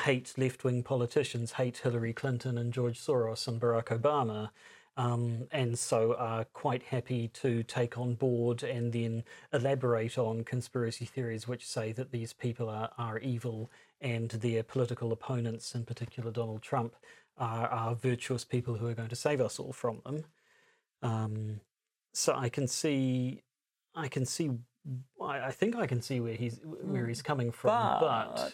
hate left wing politicians, hate Hillary Clinton and George Soros and Barack Obama, um, and so are quite happy to take on board and then elaborate on conspiracy theories which say that these people are, are evil and their political opponents, in particular Donald Trump, are, are virtuous people who are going to save us all from them. Um, so I can see, I can see, I, I think I can see where he's where he's coming from, But, but,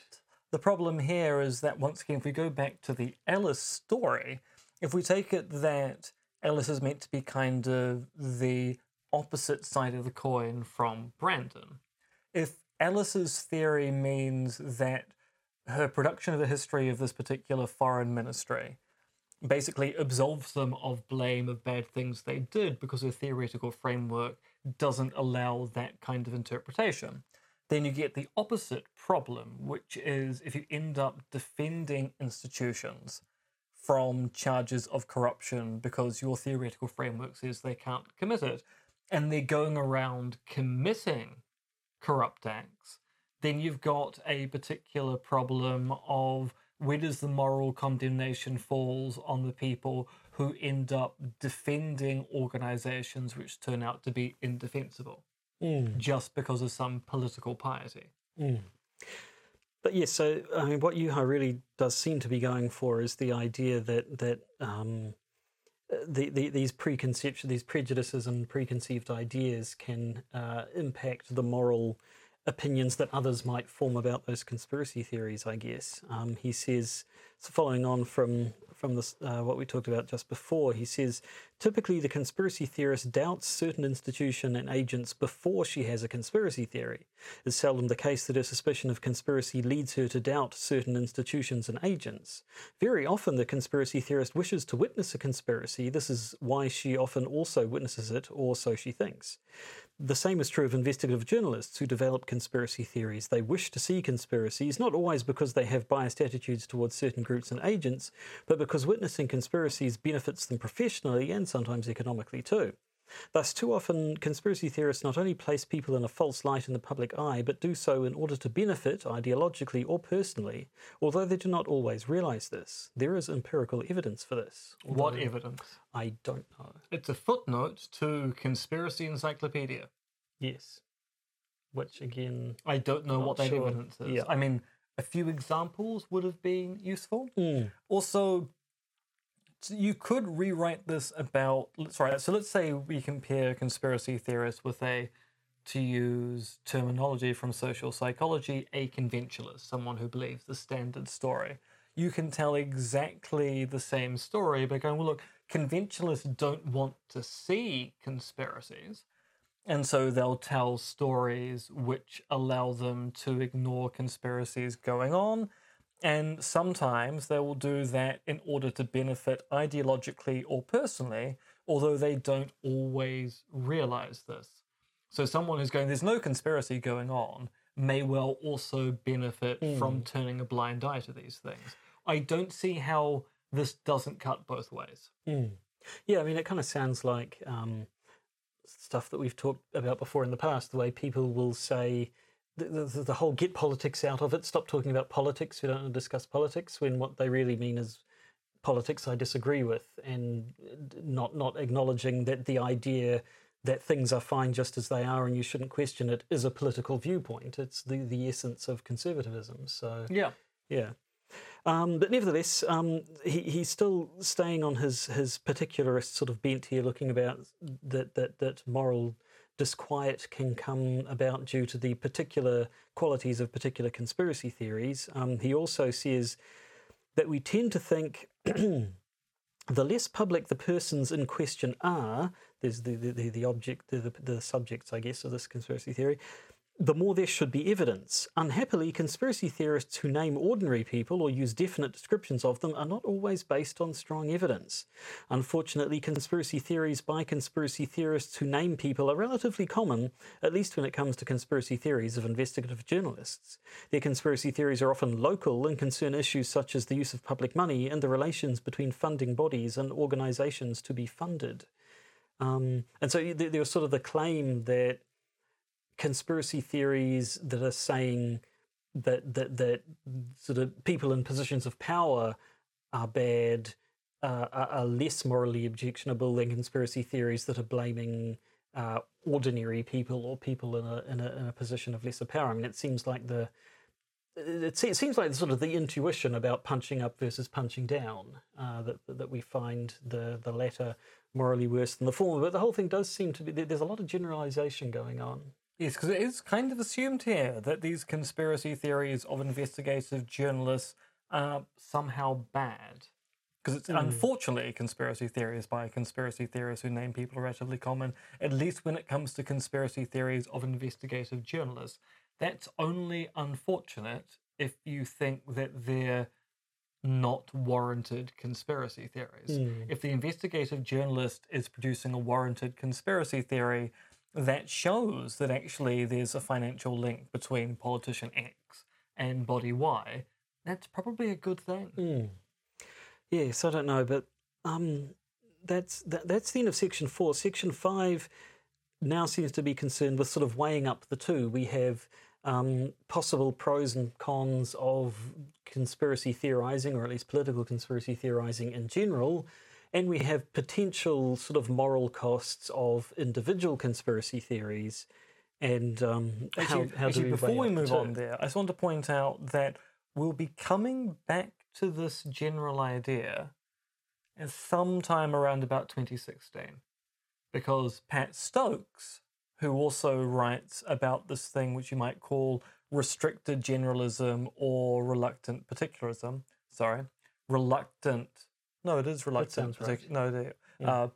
the problem here is that once again, if we go back to the Ellis story, if we take it that Ellis is meant to be kind of the opposite side of the coin from Brandon, if Ellis's theory means that her production of the history of this particular foreign ministry basically absolves them of blame of bad things they did because her theoretical framework doesn't allow that kind of interpretation. Then you get the opposite problem, which is if you end up defending institutions from charges of corruption because your theoretical framework says they can't commit it, and they're going around committing corrupt acts, then you've got a particular problem of where does the moral condemnation falls on the people who end up defending organizations which turn out to be indefensible hmm. just because of some political piety. Hmm. But yes, so I mean, what Juha really does seem to be going for is the idea that that um, the, the, these preconceptions, these prejudices and preconceived ideas can uh, impact the moral opinions that others might form about those conspiracy theories. I guess um, he says, so following on from from this, uh, what we talked about just before, he says typically the conspiracy theorist doubts certain institution and agents before she has a conspiracy theory. It's seldom the case that her suspicion of conspiracy leads her to doubt certain institutions and agents. Very often, the conspiracy theorist wishes to witness a conspiracy. This is why she often also witnesses it, or so she thinks. The same is true of investigative journalists who develop conspiracy theories. They wish to see conspiracies, not always because they have biased attitudes towards certain groups and agents, but because witnessing conspiracies benefits them professionally and sometimes economically too. Thus, too often, conspiracy theorists not only place people in a false light in the public eye, but do so in order to benefit ideologically or personally, although they do not always realize this. There is empirical evidence for this. What evidence? I don't know. It's a footnote to Conspiracy Encyclopedia. Yes. Which again, I don't know what that sure. evidence is. Yeah. I mean, a few examples would have been useful. Mm. Also, so you could rewrite this about. Sorry, so let's say we compare conspiracy theorists with a, to use terminology from social psychology, a conventionalist, someone who believes the standard story. You can tell exactly the same story by going, well, look, conventionalists don't want to see conspiracies. And so they'll tell stories which allow them to ignore conspiracies going on. And sometimes they will do that in order to benefit ideologically or personally, although they don't always realize this. So someone who's going, there's no conspiracy going on, may well also benefit from turning a blind eye to these things. I don't see how this doesn't cut both ways. Yeah, I mean, it kind of sounds like um, stuff that we've talked about before in the past. The way people will say the, the, the whole "get politics out of it," stop talking about politics. We don't want to discuss politics when what they really mean is politics I disagree with, and not not acknowledging that the idea that things are fine just as they are and you shouldn't question it is a political viewpoint. It's the the essence of conservatism. So Yeah. yeah. Um, but nevertheless, um, he, he's still staying on his, his particularist sort of bent here, looking about that, that, that moral disquiet can come about due to the particular qualities of particular conspiracy theories. Um, he also says that we tend to think [CLEARS THROAT] the less public the persons in question are, there's the, the, the, object, the, the, the subjects, I guess, of this conspiracy theory, the more there should be evidence. Unhappily, conspiracy theorists who name ordinary people or use definite descriptions of them are not always based on strong evidence. Unfortunately, conspiracy theories by conspiracy theorists who name people are relatively common, at least when it comes to conspiracy theories of investigative journalists. Their conspiracy theories are often local and concern issues such as the use of public money and the relations between funding bodies and organizations to be funded. Um, and so there was sort of the claim that conspiracy theories that are saying that that that sort of people in positions of power are bad uh, are, less morally objectionable than conspiracy theories that are blaming uh, ordinary people or people in a, in a in a position of lesser power. I mean, it seems like the it, seems like sort of the intuition about punching up versus punching down uh, that that we find the the latter morally worse than the former. But the whole thing does seem to be there's a lot of generalization going on. Yes, because it is kind of assumed here that these conspiracy theories of investigative journalists are somehow bad. Because it's hmm. unfortunately conspiracy theories by conspiracy theorists who name people are relatively common, at least when it comes to conspiracy theories of investigative journalists. That's only unfortunate if you think that they're not warranted conspiracy theories. Hmm. If the investigative journalist is producing a warranted conspiracy theory, that shows that actually there's a financial link between politician X and body Y. That's probably a good thing. Yes, I don't know, but um, that's that, that's the end of section four. Section five now seems to be concerned with sort of weighing up the two. We have um, possible pros and cons of conspiracy theorizing, or at least political conspiracy theorizing in general, and we have potential sort of moral costs of individual conspiracy theories. And um, Actually, how do actually, we before we move on there, I just want to point out that we'll be coming back to this general idea at sometime around about 2016. Because Pat Stokes, who also writes about this thing which you might call restricted generalism or reluctant particularism, sorry, reluctant, no, it is reluctant. sounds right. No, there- uh,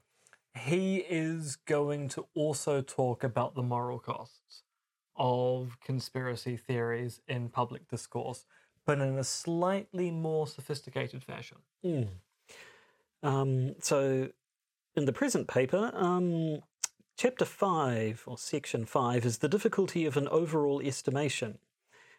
he is going to also talk about the moral costs of conspiracy theories in public discourse, but in a slightly more sophisticated fashion. Mm. Um, so, in the present paper, um, chapter 5 or section 5 is the difficulty of an overall estimation,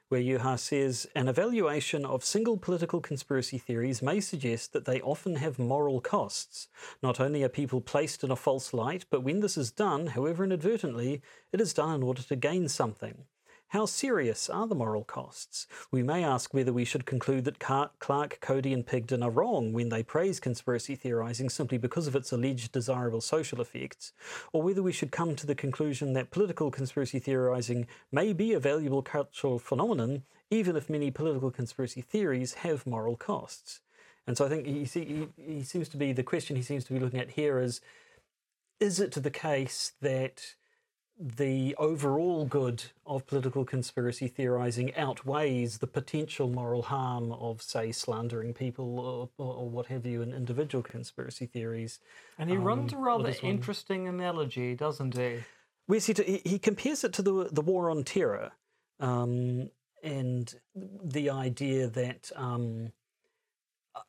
where Juha says an evaluation of single political conspiracy theories may suggest that they often have moral costs. Not only are people placed in a false light, but when this is done, however inadvertently, it is done in order to gain something. How serious are the moral costs? We may ask whether we should conclude that Clarke, Coady, and Pigden are wrong when they praise conspiracy theorizing simply because of its alleged desirable social effects, or whether we should come to the conclusion that political conspiracy theorizing may be a valuable cultural phenomenon, even if many political conspiracy theories have moral costs. And so I think he, he, he seems to be the question he seems to be looking at here is is it the case that the overall good of political conspiracy theorizing outweighs the potential moral harm of, say, slandering people or, or, or what have you in individual conspiracy theories. And he runs a rather interesting analogy, doesn't he? Where he, he, he compares it to the the war on terror, um, and the idea that um,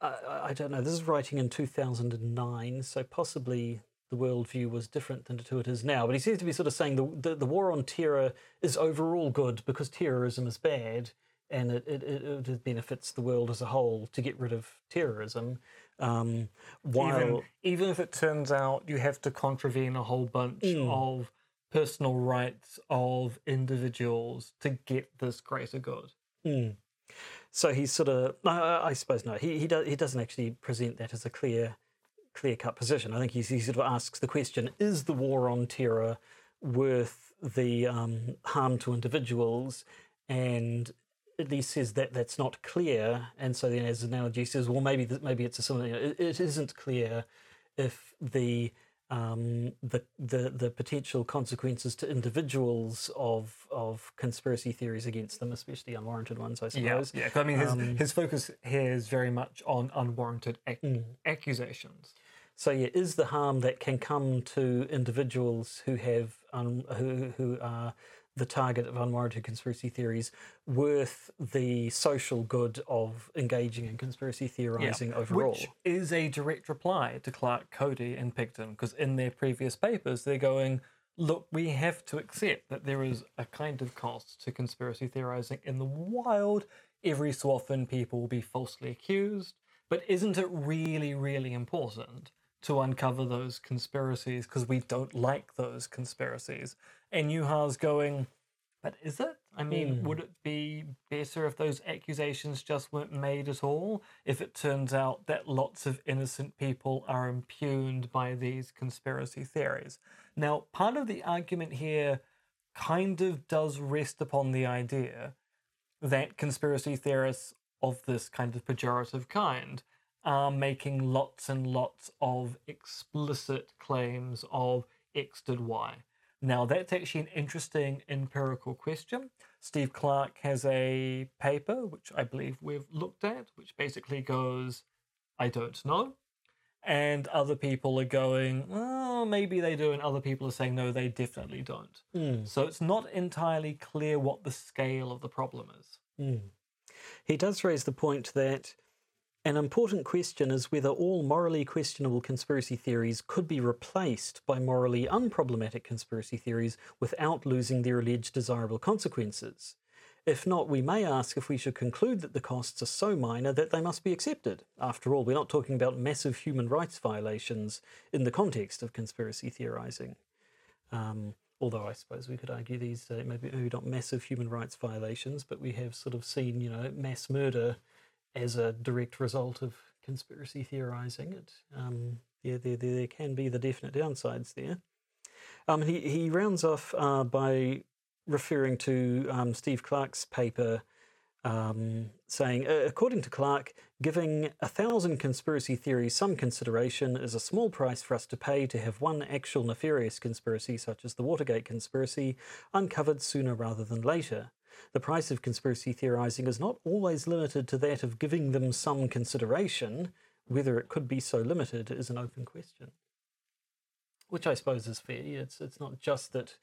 I, I- I don't know. This is writing in two thousand and nine, so possibly the worldview was different than to it is now. But he seems to be sort of saying the the, the war on terror is overall good because terrorism is bad, and it it, it, it benefits the world as a whole to get rid of terrorism. Um, while Even, even if it turns out you have to contravene a whole bunch Hmm. of personal rights of individuals to get this greater good. Mm. So he's sort of, uh, I suppose, no, he he, do, he doesn't actually present that as a clear, clear cut position. I think he's, he sort of asks the question: Is the war on terror worth the um, harm to individuals? And at least says that that's not clear. And so then, as an analogy, says, well, maybe maybe it's a similar. It, it isn't clear if the um, the, the the potential consequences to individuals of of conspiracy theories against them, especially unwarranted ones, I suppose. Yeah, yeah. I mean, his, Um, his focus here is very much on unwarranted ac- Mm. accusations. So yeah, is the harm that can come to individuals who have um, who who are the target of unwarranted conspiracy theories worth the social good of engaging in conspiracy theorizing overall? Which is a direct reply to Clarke, Coady, and Pigden, because in their previous papers, they're going, look, we have to accept that there is a kind of cost to conspiracy theorizing in the wild. Every so often, people will be falsely accused. But isn't it really, really important to uncover those conspiracies because we don't like those conspiracies? And Juha's going, but is it? I mean, hmm. would it be better if those accusations just weren't made at all? If it turns out that lots of innocent people are impugned by these conspiracy theories? Now, part of the argument here kind of does rest upon the idea that conspiracy theorists of this kind of pejorative kind are making lots and lots of explicit claims of X did Y. Now, that's actually an interesting empirical question. Steve Clarke has a paper, which I believe we've looked at, which basically goes, I don't know. And other people are going, oh, maybe they do. And other people are saying, no, they definitely don't. Mm. So it's not entirely clear what the scale of the problem is. Mm. He does raise the point that an important question is whether all morally questionable conspiracy theories could be replaced by morally unproblematic conspiracy theories without losing their alleged desirable consequences. If not, we may ask if we should conclude that the costs are so minor that they must be accepted. After all, we're not talking about massive human rights violations in the context of conspiracy theorizing. Um, although I suppose we could argue these uh, maybe, maybe not massive human rights violations, but we have sort of seen, you know, mass murder as a direct result of conspiracy theorizing. It, um, yeah, there, there, there can be the definite downsides there. Um, he, he rounds off uh, by referring to um, Steve Clarke's paper, um, saying, according to Clarke, giving a thousand conspiracy theories some consideration is a small price for us to pay to have one actual nefarious conspiracy, such as the Watergate conspiracy, uncovered sooner rather than later. The price of conspiracy theorizing is not always limited to that of giving them some consideration. Whether it could be so limited is an open question. Which I suppose is fair. It's it's not just that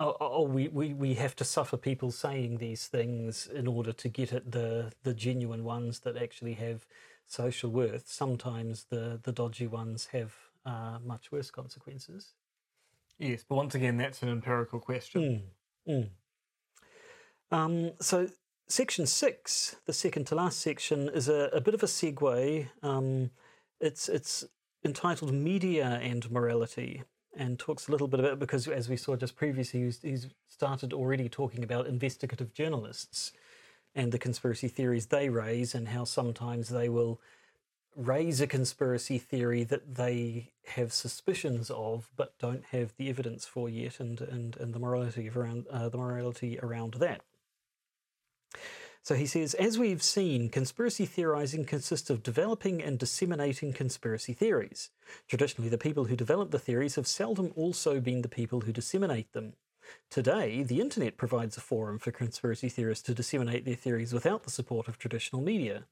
oh, oh we, we, we have to suffer people saying these things in order to get at the, the genuine ones that actually have social worth. Sometimes the, the dodgy ones have uh, much worse consequences. Yes, but once again, that's an empirical question. Mm, mm. Um, so, section six, the second to last section, is a, a bit of a segue. Um, it's it's entitled "Media and Morality," and talks a little bit about it because, as we saw just previously, he's, he's started already talking about investigative journalists and the conspiracy theories they raise, and how sometimes they will raise a conspiracy theory that they have suspicions of but don't have the evidence for yet, and and, and the morality around uh, the morality around that. So he says, as we've seen, conspiracy theorizing consists of developing and disseminating conspiracy theories. Traditionally, the people who develop the theories have seldom also been the people who disseminate them. Today, the internet provides a forum for conspiracy theorists to disseminate their theories without the support of traditional media.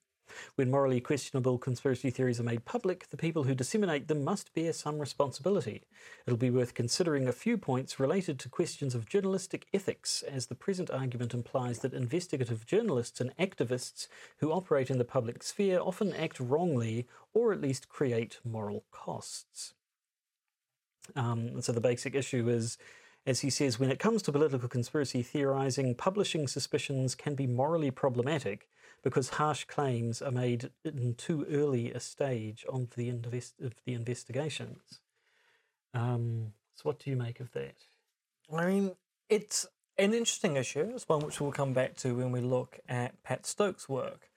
When morally questionable conspiracy theories are made public, the people who disseminate them must bear some responsibility. It'll be worth considering a few points related to questions of journalistic ethics, as the present argument implies that investigative journalists and activists who operate in the public sphere often act wrongly or at least create moral costs. Um, so the basic issue is as he says, when it comes to political conspiracy theorizing, publishing suspicions can be morally problematic because harsh claims are made in too early a stage of the, invest- of the investigations. Um, so, what do you make of that? I mean, it's an interesting issue. It's one which we'll come back to when we look at Pat Stokes' work.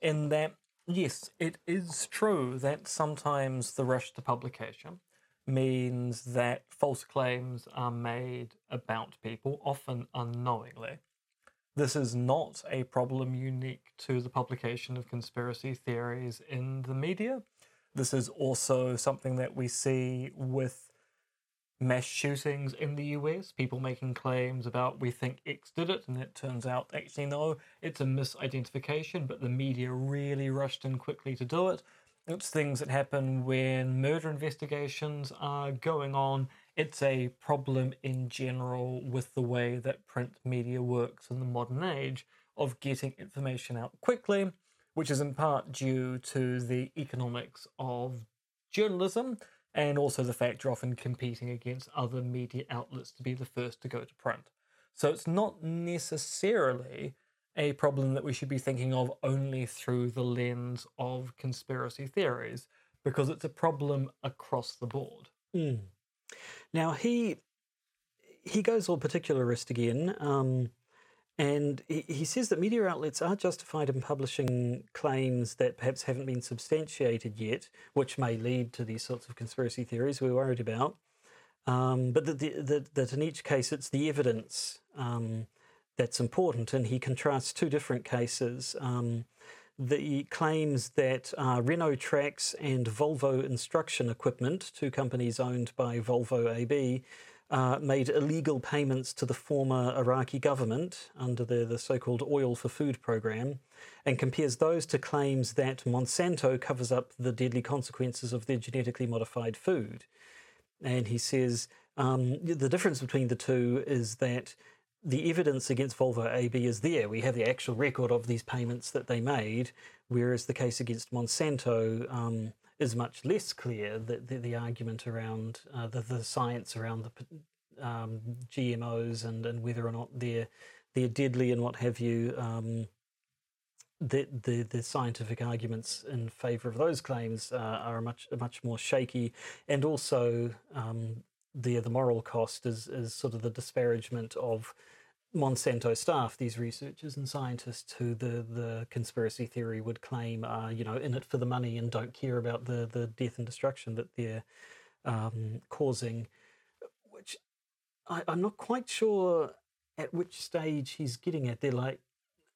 In that, yes, it is true that sometimes the rush to publication means that false claims are made about people, often unknowingly. This is not a problem unique to the publication of conspiracy theories in the media. This is also something that we see with mass shootings in the US, people making claims about we think X did it, and it turns out actually no, it's a misidentification, but the media really rushed in quickly to do it. It's things that happen when murder investigations are going on. It's a problem in general with the way that print media works in the modern age of getting information out quickly, which is in part due to the economics of journalism and also the fact you're often competing against other media outlets to be the first to go to print. So it's not necessarily a problem that we should be thinking of only through the lens of conspiracy theories, because it's a problem across the board. Mm. Now he he goes all particularist again, um, and he, he says that media outlets are justified in publishing claims that perhaps haven't been substantiated yet, which may lead to these sorts of conspiracy theories we're worried about. Um, but that, that, that in each case it's the evidence um, that's important. And he contrasts two different cases. Um, the claims that uh, Renault Trucks and Volvo Construction Equipment, two companies owned by Volvo AB, uh, made illegal payments to the former Iraqi government under the, the so called Oil for Food program and compares those to claims that Monsanto covers up the deadly consequences of their genetically modified food. And he says um, the difference between the two is that the evidence against Volvo AB is there. We have the actual record of these payments that they made, whereas the case against Monsanto um, is much less clear. That the, the, argument around uh, the, the science around the um, GMOs and, and whether or not they're they're deadly and what have you. Um, the, the, the scientific arguments in favour of those claims uh, are much much more shaky, and also um, the the moral cost is is sort of the disparagement of Monsanto staff, these researchers and scientists who the, the conspiracy theory would claim are, you know, in it for the money and don't care about the, the death and destruction that they're um, causing, which I, I'm not quite sure at which stage he's getting at. They're like,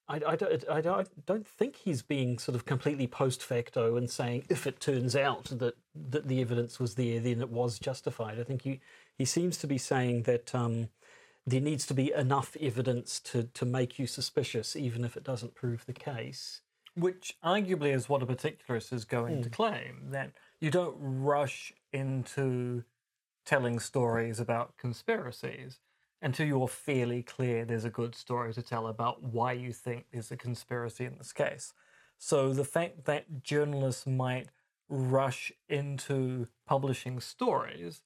I, I, don't, I don't, don't think he's being sort of completely post facto and saying if it turns out that, that the evidence was there, then it was justified. I think he, he seems to be saying that um, there needs to be enough evidence to, to make you suspicious, even if it doesn't prove the case. Which arguably is what a particularist is going mm. to hmm. claim that you don't rush into telling stories about conspiracies until you're fairly clear there's a good story to tell about why you think there's a conspiracy in this case. So the fact that journalists might rush into publishing stories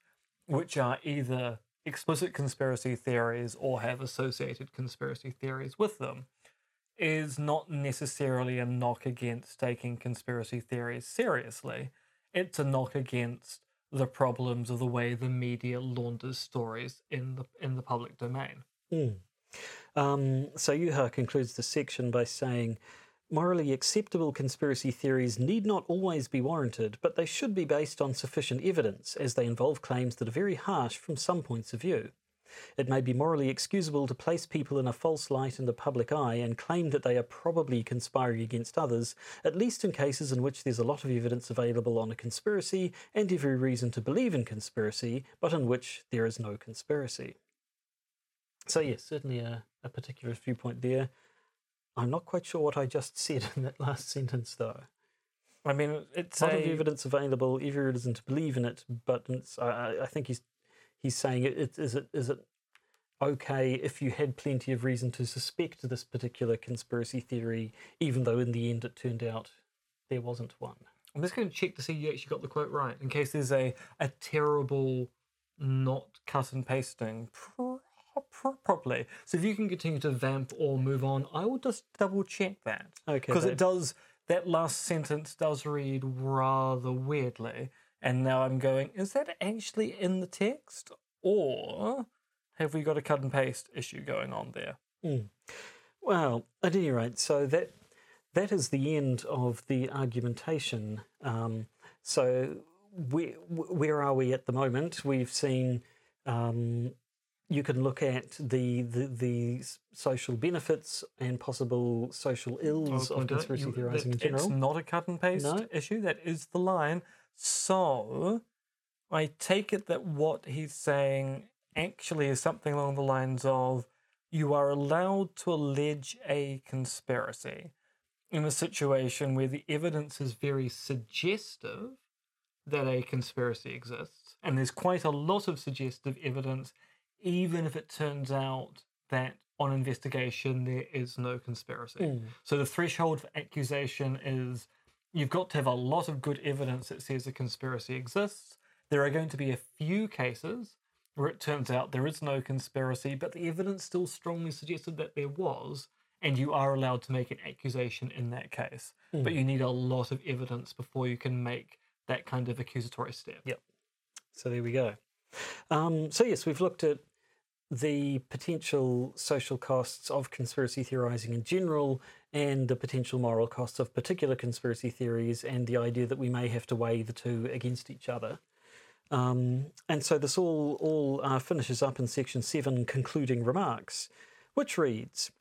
which are either explicit conspiracy theories or have associated conspiracy theories with them is not necessarily a knock against taking conspiracy theories seriously. It's a knock against the problems of the way the media launders stories in the in the public domain. Mm. Um, so Juha concludes the section by saying Morally acceptable conspiracy theories need not always be warranted, but they should be based on sufficient evidence, as they involve claims that are very harsh from some points of view. It may be morally excusable to place people in a false light in the public eye and claim that they are probably conspiring against others, at least in cases in which there's a lot of evidence available on a conspiracy and every reason to believe in conspiracy, but in which there is no conspiracy. So, yes, certainly a, a particular viewpoint there. I'm not quite sure what I just said [LAUGHS] in that last sentence, though. I mean, it's a lot of evidence available. Every reason to believe in it, but I, I, think he's he's saying it, it is it is it okay if you had plenty of reason to suspect this particular conspiracy theory, even though in the end it turned out there wasn't one. I'm just going to check to see you actually got the quote right, in case there's a a terrible not cut and pasting properly. So if you can continue to vamp or move on, I will just double check that. Okay. Because it does, that last sentence does read rather weirdly. And now I'm going, is that actually in the text? Or have we got a cut and paste issue going on there? Mm. Well, at any rate, so that that is the end of the argumentation. Um, so we, where are we at the moment? We've seen um, you can look at the, the, the social benefits and possible social ills of conspiracy theorizing in general. It's not a cut and paste no? issue. That is the line. So I take it that what he's saying actually is something along the lines of you are allowed to allege a conspiracy in a situation where the evidence is very suggestive that a conspiracy exists. And there's quite a lot of suggestive evidence even if it turns out that on investigation there is no conspiracy. Mm. So the threshold for accusation is you've got to have a lot of good evidence that says a conspiracy exists. There are going to be a few cases where it turns out there is no conspiracy, but the evidence still strongly suggested that there was, and you are allowed to make an accusation in that case. Mm. But you need a lot of evidence before you can make that kind of accusatory step. Yep. So there we go. Um, so yes, we've looked at the potential social costs of conspiracy theorizing in general and the potential moral costs of particular conspiracy theories and the idea that we may have to weigh the two against each other. Um, and so this all, all uh, finishes up in section 7, concluding remarks, which reads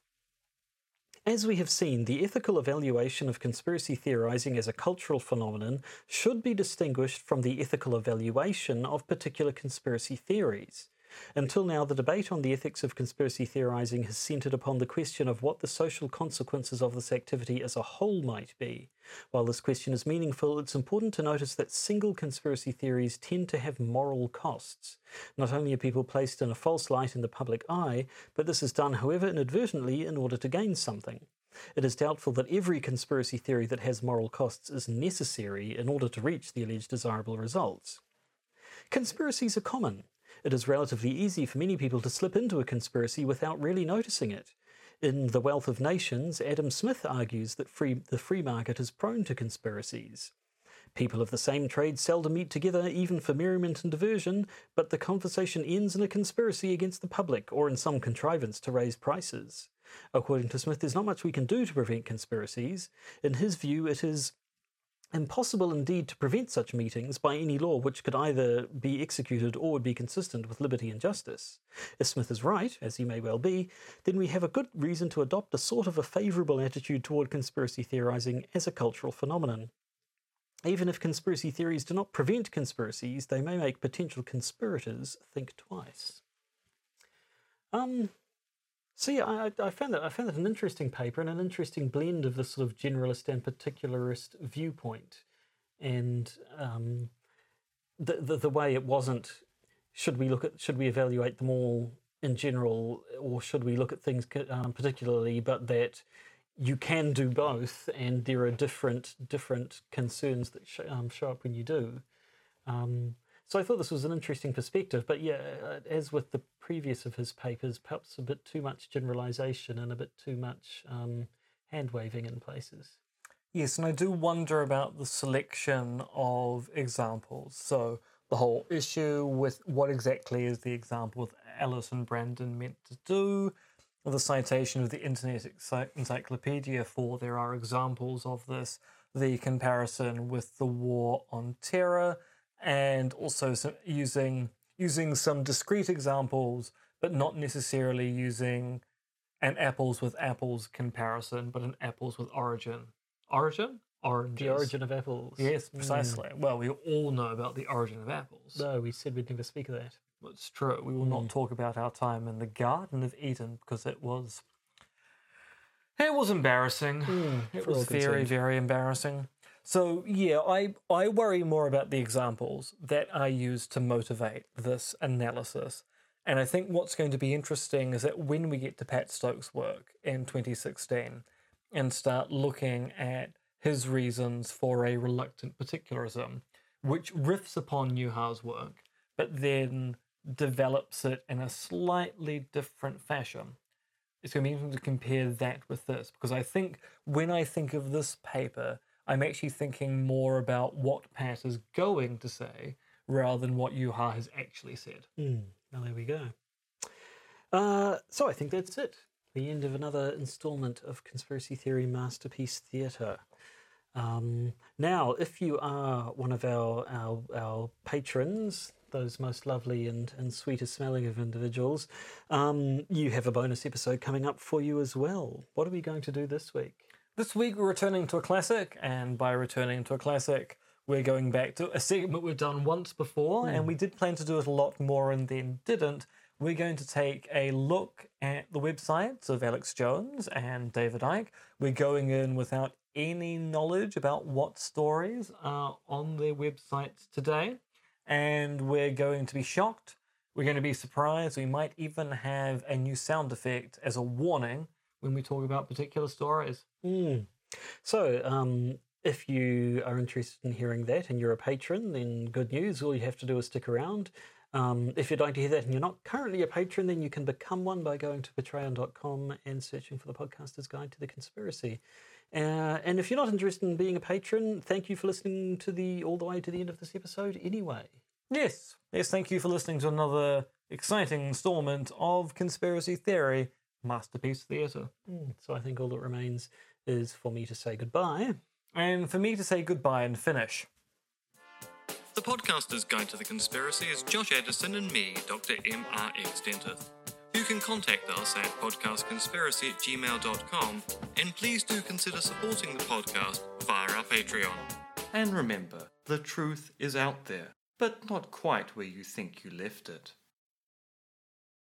As we have seen, the ethical evaluation of conspiracy theorizing as a cultural phenomenon should be distinguished from the ethical evaluation of particular conspiracy theories. Until now, the debate on the ethics of conspiracy theorizing has centered upon the question of what the social consequences of this activity as a whole might be. While this question is meaningful, it's important to notice that single conspiracy theories tend to have moral costs. Not only are people placed in a false light in the public eye, but this is done, however inadvertently, in order to gain something. It is doubtful that every conspiracy theory that has moral costs is necessary in order to reach the alleged desirable results. Conspiracies are common. It is relatively easy for many people to slip into a conspiracy without really noticing it. In The Wealth of Nations, Adam Smith argues that free, the free market is prone to conspiracies. People of the same trade seldom meet together, even for merriment and diversion, but the conversation ends in a conspiracy against the public or in some contrivance to raise prices. According to Smith, there's not much we can do to prevent conspiracies. In his view, it is impossible indeed to prevent such meetings by any law which could either be executed or would be consistent with liberty and justice. If Smith is right, as he may well be, then we have a good reason to adopt a sort of a favourable attitude toward conspiracy theorising as a cultural phenomenon. Even if conspiracy theories do not prevent conspiracies, they may make potential conspirators think twice. Um, so I, I found that I found that an interesting paper and an interesting blend of the sort of generalist and particularist viewpoint, and um, the, the the way it wasn't. Should we look at? Should we evaluate them all in general, or should we look at things um, particularly? But that you can do both, and there are different different concerns that sh- um, show up when you do. Um, so I thought this was an interesting perspective, but yeah, uh, as with the previous of his papers, perhaps a bit too much generalization and a bit too much um, hand waving in places. Yes, and I do wonder about the selection of examples. So the whole issue with what exactly is the example with Alice and Brandon meant to do, the citation of the Internet Encyclopedia for there are examples of this, the comparison with the War on Terror, and also some, using using some discrete examples, but not necessarily using an apples with apples comparison, but an apples with origin. Origin? Oranges. The origin of apples. Yes, precisely. Mm. Well, we all know about the origin of apples. No, we said we'd never speak of that. It's true. We will mm. not talk about our time in the Garden of Eden because it was. It was embarrassing. Mm, it was very, very embarrassing. So yeah, I I worry more about the examples that are used to motivate this analysis. And I think what's going to be interesting is that when we get to Pat Stokes' work in 2016 and start looking at his reasons for a reluctant particularism, which riffs upon Juha's work, but then develops it in a slightly different fashion. It's going to be interesting to compare that with this because I think when I think of this paper, I'm actually thinking more about what Pat is going to say rather than what Juha has actually said. Mm, well, there we go. Uh, so I think that's it. The end of another installment of Conspiracy Theory Masterpiece Theatre. Um, now, if you are one of our, our, our patrons, those most lovely and, and sweetest smelling of individuals, um, you have a bonus episode coming up for you as well. What are we going to do this week? This week we're returning to a classic, and by returning to a classic, we're going back to a segment we've done once before, mm. and we did plan to do it a lot more and then didn't. We're going to take a look at the websites of Alex Jones and David Icke. We're going in without any knowledge about what stories are on their websites today, and we're going to be shocked. We're going to be surprised. We might even have a new sound effect as a warning when we talk about particular stories. Mm. So, um, if you are interested in hearing that and you're a patron, then good news. All you have to do is stick around. Um, if you'd like to hear that and you're not currently a patron, then you can become one by going to patreon.com and searching for the podcaster's guide to the conspiracy. Uh, and if you're not interested in being a patron, thank you for listening to the all the way to the end of this episode anyway. Yes, yes, thank you for listening to another exciting installment of Conspiracy Theory Masterpiece Theatre. Mm, so I think all that remains is for me to say goodbye. And for me to say goodbye and finish. The podcaster's guide to the conspiracy is Josh Edison and me, Dr. M.R.X. Dentith. You can contact us at podcastconspiracy at gmail.com and please do consider supporting the podcast via our Patreon. And remember, the truth is out there, but not quite where you think you left it.